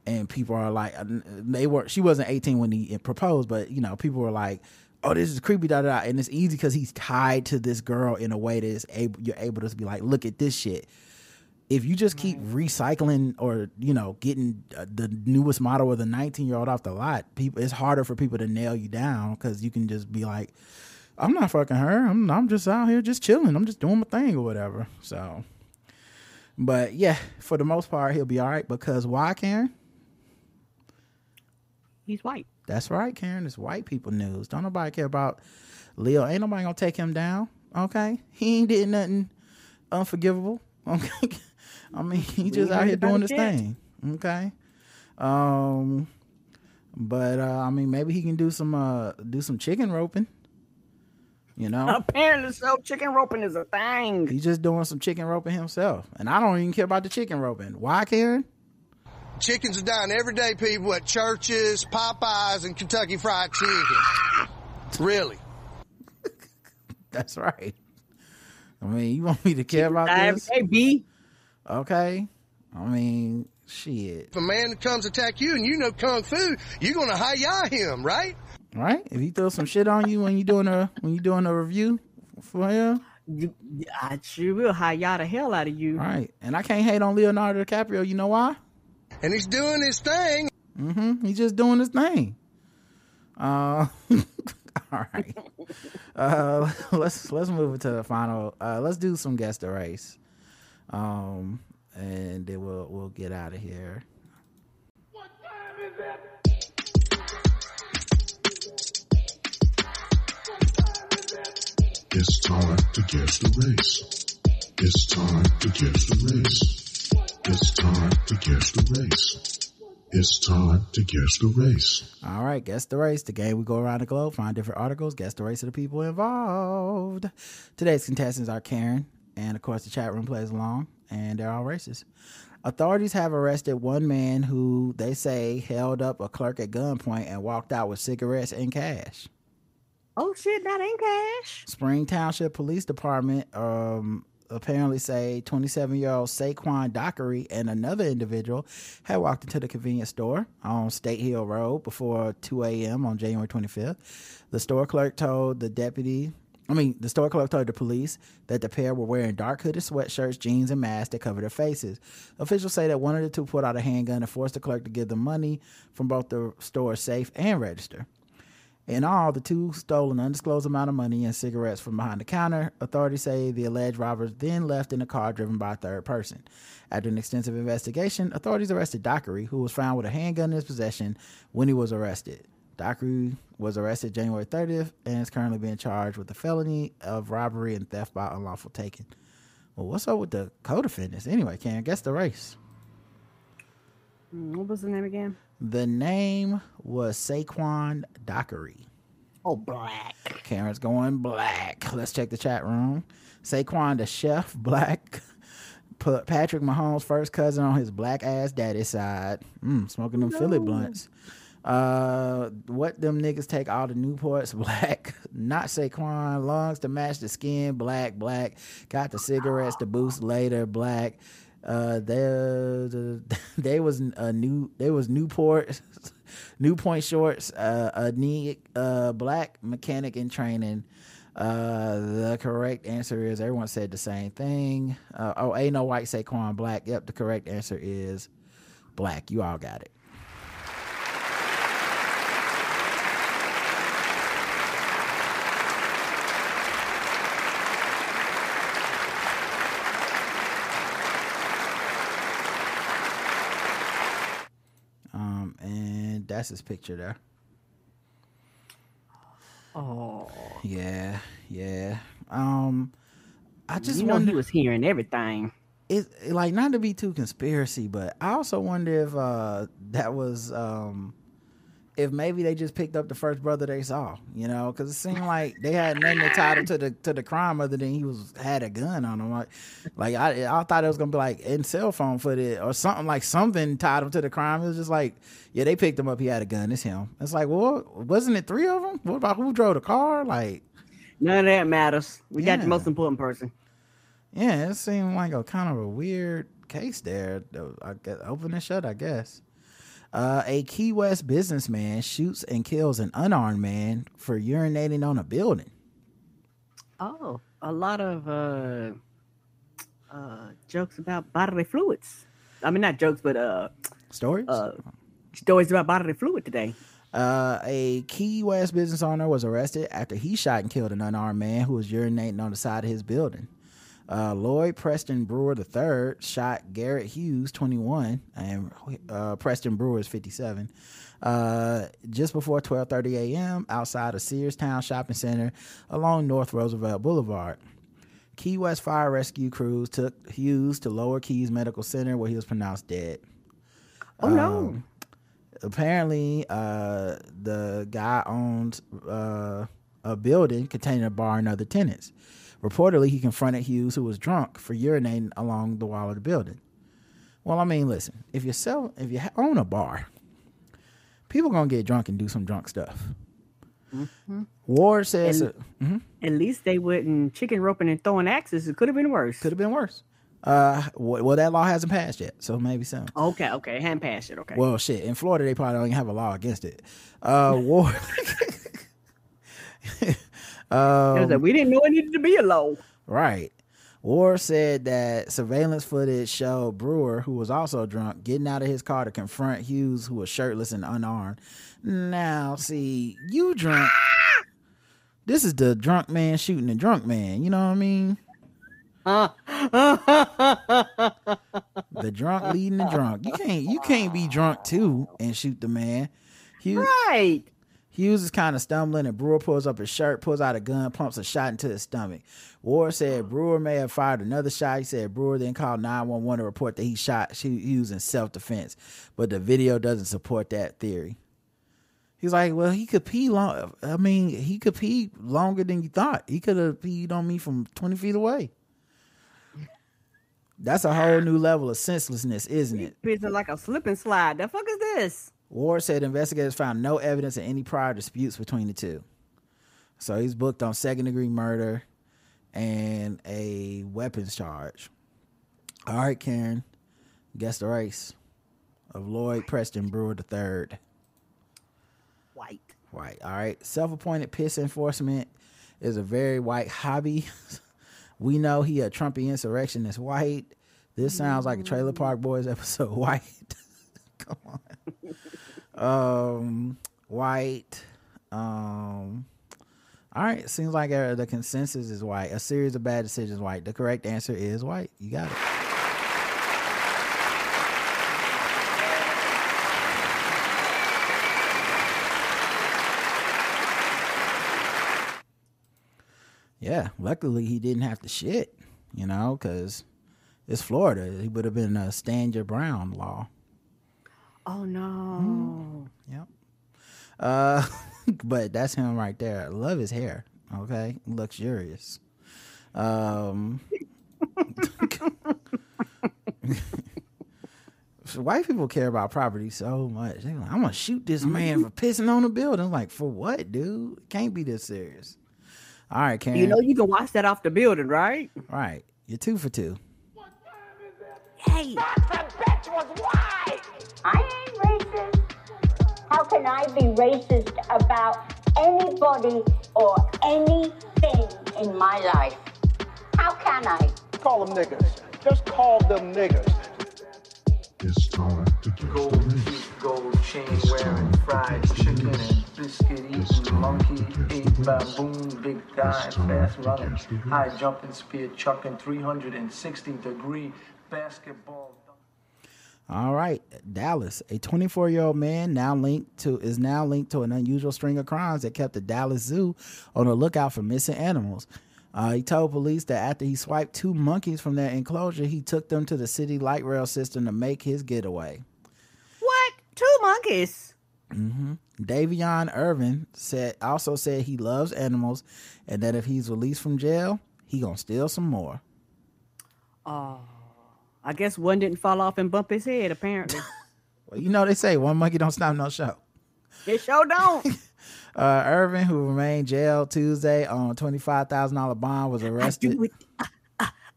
and people are like uh, they were she wasn't 18 when he proposed but you know people were like oh this is creepy da da da and it's easy because he's tied to this girl in a way that is able you're able to be like look at this shit if you just keep recycling or you know getting uh, the newest model of the 19 year old off the lot people it's harder for people to nail you down because you can just be like i'm not fucking her i'm, I'm just out here just chilling i'm just doing my thing or whatever so but yeah for the most part he'll be all right because why karen He's white. That's right, Karen. It's white people news. Don't nobody care about Leo. Ain't nobody gonna take him down. Okay, he ain't did nothing unforgivable. (laughs) Okay, I mean (laughs) he just out here doing it his yet. thing. Okay, um, but uh, I mean maybe he can do some uh do some chicken roping. You know, (laughs) Apparently, so chicken roping is a thing. he's just doing some chicken roping himself, and I don't even care about the chicken roping. Why, Karen? Chickens are dying every day, people, at churches, Popeyes, and Kentucky Fried Chicken. Really? (laughs) That's right. I mean, you want me to care about die this? day, B. Okay. I mean, shit. If a man comes attack you and you know kung fu, you're gonna hi-ya him, right? Right? If he throws some shit on you when you doing a when you doing a review for him, You, I sure will high y'all the hell out of you. right? And I can't hate on Leonardo DiCaprio. You know why? And he's doing his thing. Mm-hmm. He's just doing his thing. Uh, (laughs) all right. Uh, (laughs) let's let's move it to the final. Uh, let's do some guest the race. Um, and then we'll we'll get out of here. It's time to guess the race. It's time to guess the race. It's time to guess the race. It's time to guess the race. All right, guess the race. The game we go around the globe, find different articles, guess the race of the people involved. Today's contestants are Karen, and of course the chat room plays along, and they're all racist. Authorities have arrested one man who they say held up a clerk at gunpoint and walked out with cigarettes and cash. Oh shit, that ain't cash. Spring Township Police Department um, apparently say 27 year old Saquon Dockery and another individual had walked into the convenience store on State Hill Road before 2 a.m. on January 25th. The store clerk told the deputy, I mean, the store clerk told the police that the pair were wearing dark hooded sweatshirts, jeans, and masks that covered their faces. Officials say that one of the two pulled out a handgun and forced the clerk to give them money from both the store safe and register. In all, the two stole an undisclosed amount of money and cigarettes from behind the counter. Authorities say the alleged robbers then left in a car driven by a third person. After an extensive investigation, authorities arrested Dockery, who was found with a handgun in his possession when he was arrested. Dockery was arrested January 30th and is currently being charged with the felony of robbery and theft by unlawful taking. Well, what's up with the co-defendants? Anyway, can guess the race? What was the name again? The name was Saquon Dockery. Oh, black. Karen's going black. Let's check the chat room. Saquon the chef, (laughs) black. Put Patrick Mahomes' first cousin on his black ass daddy side. Mm, smoking them Philly blunts. Uh, what them niggas take all the Newports (laughs) black. Not Saquon. Lungs to match the skin black, black. Got the cigarettes to boost later black. Uh, there, (laughs) they was a new, they was Newport, (laughs) New Point shorts. Uh, a knee, uh, black mechanic in training. Uh, the correct answer is everyone said the same thing. Uh, oh, ain't no white Saquon black. Yep, the correct answer is black. You all got it. Um, and that's his picture there. Oh, Yeah, yeah. Um, I just you know wonder. he was hearing everything. it like not to be too conspiracy, but I also wonder if uh that was um if maybe they just picked up the first brother they saw, you know, because it seemed like they had nothing to tie to the to the crime other than he was had a gun on him. Like, like I I thought it was gonna be like in cell phone footage or something like something tied him to the crime. It was just like, yeah, they picked him up. He had a gun. It's him. It's like, well, wasn't it three of them? What about who drove the car? Like, None of that matters. We got the most important person. Yeah, it seemed like a kind of a weird case there. though. I guess open and shut, I guess. Uh, a Key West businessman shoots and kills an unarmed man for urinating on a building. Oh, a lot of uh, uh, jokes about bodily fluids. I mean, not jokes, but uh, Stories? uh, stories about bodily fluid today. Uh, a Key West business owner was arrested after he shot and killed an unarmed man who was urinating on the side of his building. Uh, Lloyd Preston Brewer III shot Garrett Hughes, 21, and uh, Preston Brewer is 57, uh, just before 12:30 a.m. outside of Sears Town Shopping Center along North Roosevelt Boulevard. Key West fire rescue crews took Hughes to Lower Keys Medical Center where he was pronounced dead. Oh no! Um, apparently uh the guy owns uh a building containing a bar and other tenants reportedly he confronted hughes who was drunk for urinating along the wall of the building well i mean listen if you sell if you own a bar people gonna get drunk and do some drunk stuff Mhm. ward says And- Mhm. At least they wouldn't chicken roping and throwing axes. It could have been worse. Could have been worse. uh well that law hasn't passed yet so maybe soon Okay, okay, hand pass it. Okay. Well, shit. In Florida, they probably don't even have a law against it. Uh, (laughs) war. (laughs) Um, like, we didn't know it needed to be a law. right. Ward said that surveillance footage showed Brewer, who was also drunk, getting out of his car to confront Hughes, who was shirtless and unarmed. Now, see, you drunk. This is the drunk man shooting the drunk man. You know what I mean? the drunk leading the drunk. You can't you can't be drunk too and shoot the man. Hughes, right. Hughes is kind of stumbling and Brewer pulls up his shirt, pulls out a gun, pumps a shot into his stomach. Ward said Brewer may have fired another shot. He said Brewer then called 911 to report that he shot Hughes in self defense, but the video doesn't support that theory. He's like, well, he could pee long. I mean, he could pee longer than you thought. He could have peed on me from 20 feet away. That's a whole new level of senselessness, isn't it? Pissing like a slip and slide. The fuck is this? Ward said investigators found no evidence of any prior disputes between the two. So he's booked on second degree murder and a weapons charge. All right, Karen, guess the race of Lloyd Preston Brewer III. White. White. All right. Self appointed piss enforcement is a very white hobby. (laughs) we know he a Trumpy insurrectionist white. This sounds like a Trailer Park Boys episode. (laughs) White. (laughs) Come on. Um, white. Um, all right. Seems like uh, the consensus is white. A series of bad decisions, white. The correct answer is white. You got it. Yeah, luckily he didn't have to shit, you know, because it's Florida. He would have been a stand your brown law. Oh no. Yep. Uh, (laughs) but that's him right there. I love his hair. Okay, luxurious. Um, (laughs) so white people care about property so much. They're like, I'm gonna shoot this man for pissing on a building. Like, for what, dude? It can't be this serious. All right, Karen. You know you can watch that off the building, right? right. You're two for two. Hey. bitch was white. I ain't racist. How can I be racist about anybody or anything in my life? How can I? Call them niggas. Just call them niggas. It's time to guess the Gold race. gold chain wearing, fried chicken and biscuit eating, monkey ate baboon, big thigh, fast running, high jumping, spear chucking, 360 degree basketball. All right, Dallas. A 24 year old man now linked to is now linked to an unusual string of crimes that kept the Dallas Zoo on the lookout for missing animals. Uh, he told police that after he swiped two monkeys from their enclosure, he took them to the city light rail system to make his getaway. What? Two monkeys. hmm Davion Irvin said also said he loves animals, and that if he's released from jail, he gonna steal some more. Oh, I guess one didn't fall off and bump his head. Apparently, (laughs) Well, you know they say one monkey don't stop no show. it sure don't. (laughs) Uh, Irvin, who remained jailed Tuesday on a twenty-five thousand dollar bond, was arrested. do it.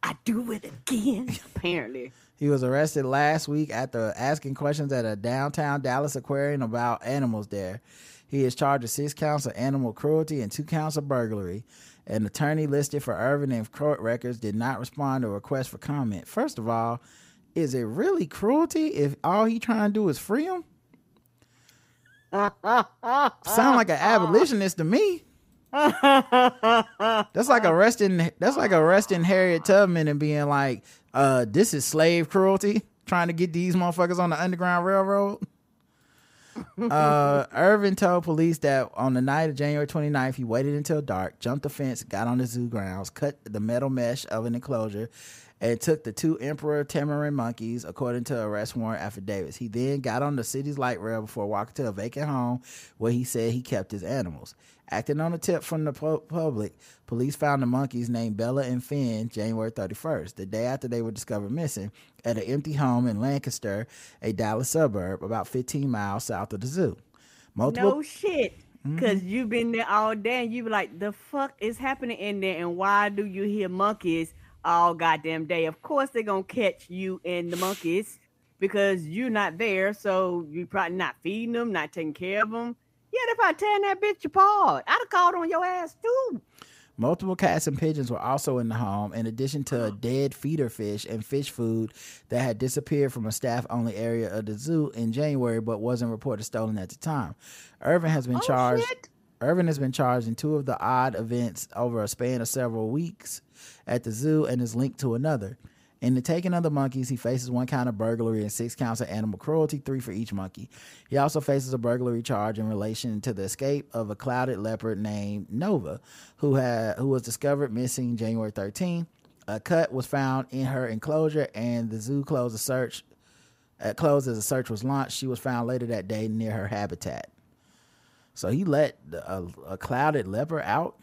I do it again. (laughs) Apparently, He was arrested last week after asking questions at a downtown Dallas aquarium about animals there. He is charged with six counts of animal cruelty and two counts of burglary. An attorney listed for Irvin in court records did not respond to a request for comment. First of all, is it really cruelty if all he trying to do is free him? Sound like an abolitionist to me. That's like arresting. That's like arresting Harriet Tubman and being like, uh, "This is slave cruelty." Trying to get these motherfuckers on the Underground Railroad. Uh, Irvin told police that on the night of January 29th, he waited until dark, jumped the fence, got on the zoo grounds, cut the metal mesh of an enclosure, and took the two emperor tamarin monkeys, according to arrest warrant affidavits. He then got on the city's light rail before walking to a vacant home where he said he kept his animals. Acting on a tip from the pu- public, police found the monkeys named Bella and Finn January 31st, the day after they were discovered missing, at an empty home in Lancaster, a Dallas suburb about 15 miles south of the zoo. Multiple no shit. Mm-hmm. Cause you've been there all day, and you be like, "The fuck is happening in there?" And why do you hear monkeys all goddamn day? Of course they're gonna catch you and the monkeys because you're not there, so you probably not feeding them, not taking care of them. Yeah, they probably tearing that bitch apart. I'd have called on your ass too. Multiple cats and pigeons were also in the home, in addition to a dead feeder fish and fish food that had disappeared from a staff only area of the zoo in January but wasn't reported stolen at the time. Irvin has been oh, charged. Irvin has been charged in two of the odd events over a span of several weeks at the zoo and is linked to another. In the taking of the monkeys, he faces one count of burglary and six counts of animal cruelty, three for each monkey. He also faces a burglary charge in relation to the escape of a clouded leopard named Nova, who had who was discovered missing January 13. A cut was found in her enclosure, and the zoo closed a search. Uh, closed as a search was launched. She was found later that day near her habitat. So he let a, a clouded leper out.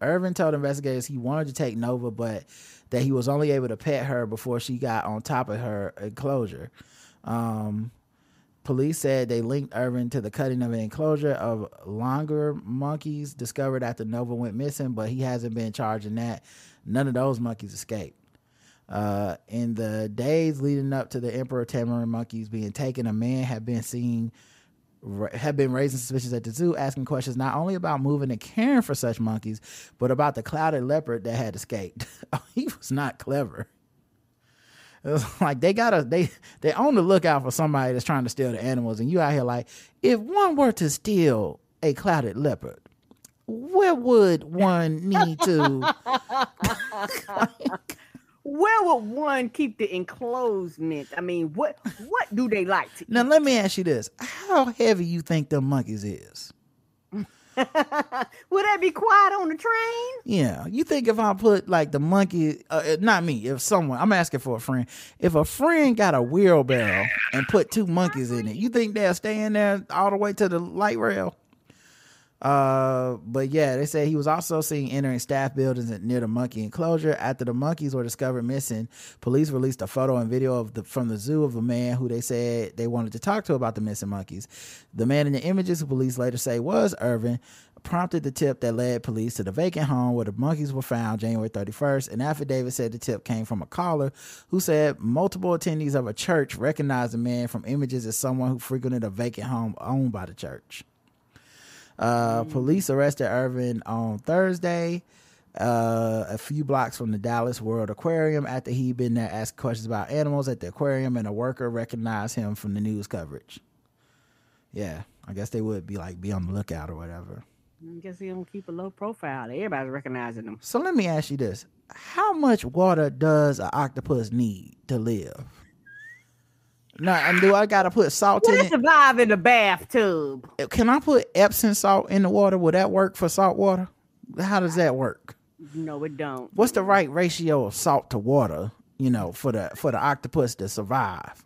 Irvin told investigators he wanted to take Nova, but that he was only able to pet her before she got on top of her enclosure. Um, police said they linked Irvin to the cutting of an enclosure of langur monkeys discovered after Nova went missing, but he hasn't been charged in that. None of those monkeys escaped. Uh, in the days leading up to the Emperor Tamarin monkeys being taken, a man had been seen had been raising suspicions at the zoo, asking questions not only about moving and caring for such monkeys, but about the clouded leopard that had escaped. (laughs) Oh, he was not clever. (laughs) It was like they gotta they they on the lookout for somebody that's trying to steal the animals, and you out here like, if one were to steal a clouded leopard, where would one need to? (laughs) Where would one keep the enclosement? I mean, what what do they like to Now let me ask you this: How heavy you think the monkeys is? (laughs) Would that be quiet on the train? Yeah, you think if I put like the monkey, uh, uh, not me, if someone, I'm asking for a friend. If a friend got a wheelbarrow and put two monkeys in it, you think they'll stay in there all the way to the light rail? Uh, but yeah, they say he was also seen entering staff buildings near the monkey enclosure. After the monkeys were discovered missing, police released a photo and video of the from the zoo of a man who they said they wanted to talk to about the missing monkeys. The man in the images, who police later say was Irvin, prompted the tip that led police to the vacant home where the monkeys were found January 31st. An affidavit said the tip came from a caller who said multiple attendees of a church recognized the man from images as someone who frequented a vacant home owned by the church. Uh, Police arrested Irvin on Thursday, uh, a few blocks from the Dallas World Aquarium after he'd been there asking questions about animals at the aquarium, and a worker recognized him from the news coverage. Yeah, I guess they would be like be on the lookout or whatever. I guess he don't keep a low profile. Everybody's recognizing him. So let me ask you this: How much water does an octopus need to live? Now, and do I gotta put salt Would in it survive in the bathtub? Can I put Epsom salt in the water? Would that work for salt water? How does that work? No, it don't. What's the right ratio of salt to water? You know, for the for the octopus to survive.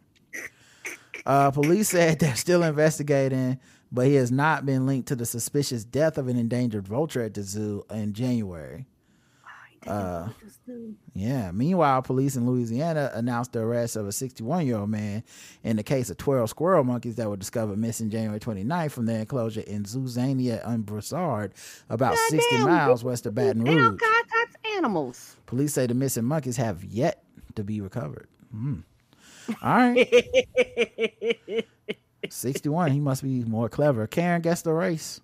Uh, police said (laughs) they're still investigating, but he has not been linked to the suspicious death of an endangered vulture at the zoo in January. Uh, yeah. Meanwhile, police in Louisiana announced the arrest of a 61 year old man in the case of 12 squirrel monkeys that were discovered missing January 29th from their enclosure in Zoosiana and Broussard, about 60 Goddamn, miles west of Baton Rouge. kinds animals. Police say the missing monkeys have yet to be recovered. Hmm. All right. (laughs) 61. He must be more clever. Karen guessed the race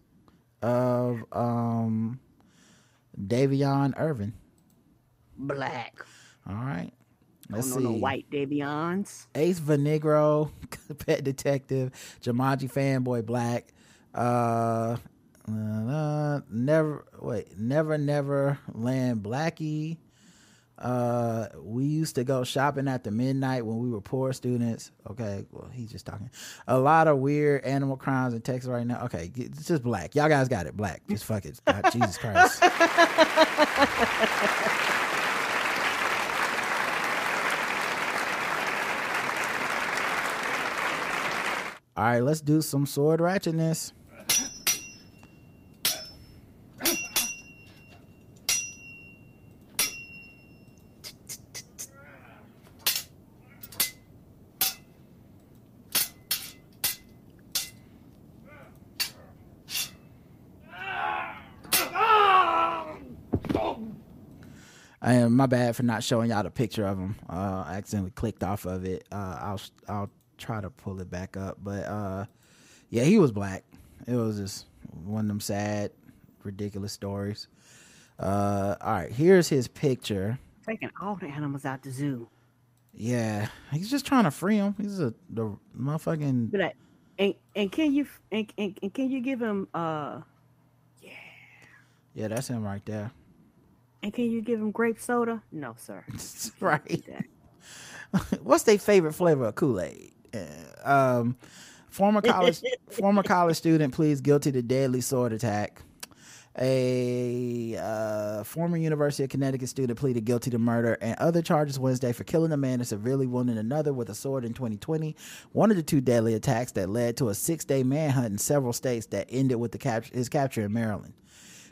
of um Davion Irvin. Black. All right. Let's see. no white Davions. Ace Venegro, (laughs) Pet Detective, Jumanji Fanboy Black, uh, uh, never wait, never never land Blackie. Uh, we used to go shopping after midnight when we were poor students. Okay, well he's just talking. A lot of weird animal crimes in Texas right now. Okay, it's just black. Y'all guys got it. Black. Just fuck it. God, Jesus Christ. (laughs) All right, let's do some sword ratchetness. And my bad for not showing y'all the picture of him. Uh, I accidentally clicked off of it. Uh, I'll I'll try to pull it back up, but uh, yeah, he was black. It was just one of them sad, ridiculous stories. Uh, all right, here's his picture. Taking all the animals out the zoo. Yeah, he's just trying to free him. He's a the motherfucking Be like, and and can you and, and, and can you give him uh yeah. yeah. That's him right there. and can you give him grape soda? No, sir. (laughs) right. (laughs) What's their favorite flavor of Kool Aid? Um, former college (laughs) former college student pleads guilty to deadly sword attack. A uh, former University of Connecticut student pleaded guilty to murder and other charges Wednesday for killing a man and severely wounding another with a sword in 2020. One of the two deadly attacks that led to a six-day manhunt in several states that ended with the cap- his capture in Maryland.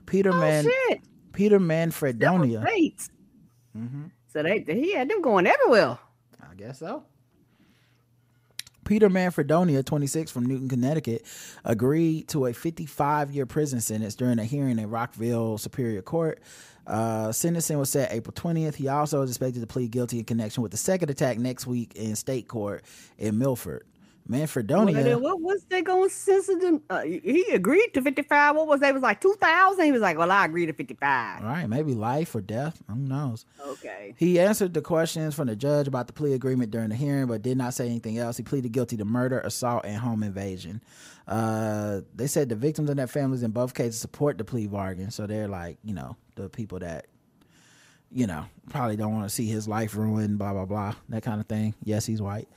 Peter Man shit. Peter Manfredonia. Mm-hmm. So they he had them going everywhere. I guess so. Peter Manfredonia, 26 from Newtown, Connecticut, agreed to a 55 year prison sentence during a hearing in Rockville Superior Court. Uh, sentencing was set April 20th. He also is expected to plead guilty in connection with the second attack next week in state court in Milford. Well, Manfredonia. then what was they going to censor them? Uh, he agreed to 55. What was they? It was like 2,000. He was like, well, I agree to 55. All right, maybe life or death. Who knows? Okay. He answered the questions from the judge about the plea agreement during the hearing, but did not say anything else. He pleaded guilty to murder, assault, and home invasion. Uh, they said the victims and their families in both cases support the plea bargain, so they're like, you know, the people that, you know, probably don't want to see his life ruined, blah blah blah, that kind of thing. Yes, he's white.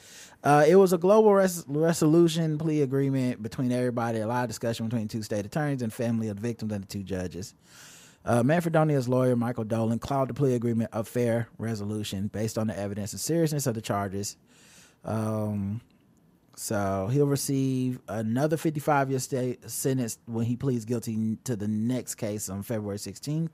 Uh, it was a global res- resolution plea agreement between everybody. A lot of discussion between two state attorneys and family of victims and the two judges. Uh, Manfredonia's lawyer, Michael Dolan, called the plea agreement a fair resolution based on the evidence and seriousness of the charges. Um, so he'll receive another 55 year state sentence when he pleads guilty to the next case on February 16th.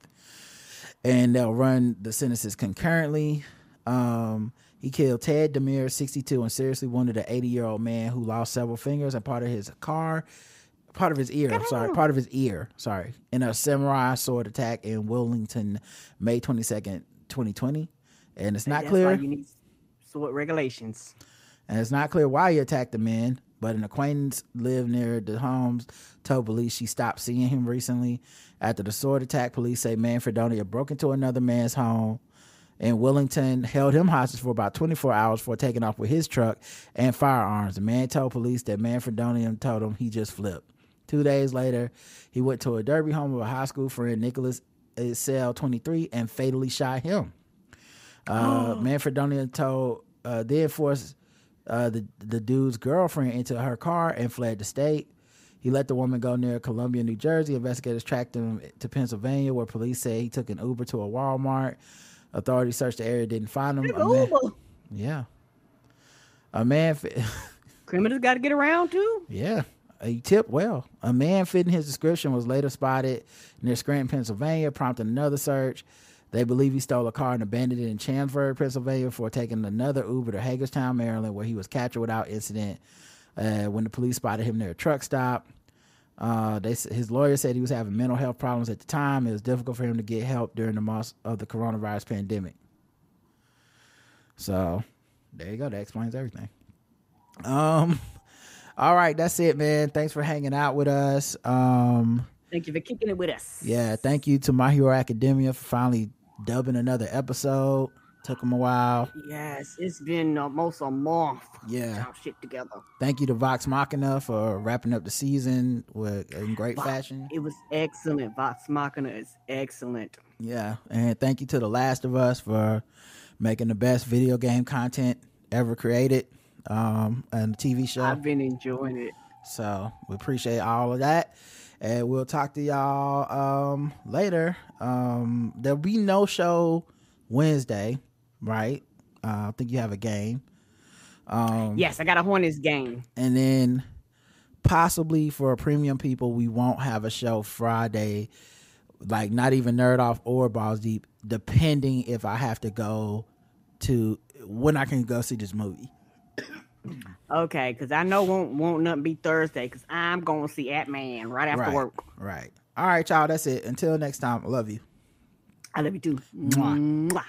And they'll run the sentences concurrently. Um, he killed Ted DeMers, 62, and seriously wounded an 80 year old man who lost several fingers and part of his car, part of his ear, I'm sorry, part of his ear, sorry, in a samurai sword attack in Willington, May 22nd, 2020. And it's not That's clear. you need sword regulations. And it's not clear why he attacked the men, but an acquaintance lived near the homes told police she stopped seeing him recently. After the sword attack, police say Manfredonia broke into another man's home in Willington, held him hostage for about 24 hours before taking off with his truck and firearms. The man told police that Manfredonia told him he just flipped. Two days later, he went to a Derby home of a high school friend, Nicholas Cell 23, and fatally shot him. Uh, Manfredonia told uh, then forced uh, the the dude's girlfriend into her car and fled the state. He let the woman go near Columbia, New Jersey. Investigators tracked him to Pennsylvania, where police say he took an Uber to a Walmart. Authorities searched the area, didn't find him. Man- yeah, a man. fi- (laughs) Criminals got to get around too. Yeah, he tipped well. A man fitting his description was later spotted near Scranton, Pennsylvania, prompting another search. They believe he stole a car and abandoned it in Chambersburg, Pennsylvania, before taking another Uber to Hagerstown, Maryland, where he was captured without incident. Uh, when the police spotted him near a truck stop, uh, they his lawyer said he was having mental health problems at the time. It was difficult for him to get help during the months of the coronavirus pandemic. So, there you go. That explains everything. Um, (laughs) all right, that's it, man. Thanks for hanging out with us. Um, Thank you for kicking it with us. yeah, thank you to My Hero Academia for finally dubbing another episode. Took them a while. Yes, it's been almost a month. Yeah. Shit together. Thank you to Vox Machina for wrapping up the season with in great Vox- fashion. It was excellent. Vox Machina is excellent. Yeah, and thank you to The Last of Us for making the best video game content ever created, um, and the TV show. I've been enjoying it. So we appreciate all of that. And we'll talk to y'all um later. Um there'll be no show Wednesday, right? Uh, I think you have a game. Um Yes, I got a Hornets game. and then possibly for premium people, we won't have a show Friday, like not even Nerd Off or Balls Deep, depending if I have to go to when I can go see this movie. Okay, because I know won't won't nothing be Thursday because I'm going to see Ant Man right after right, work. Right. All right, y'all. That's it. Until next time. I love you. I love you too. Mwah. Mwah.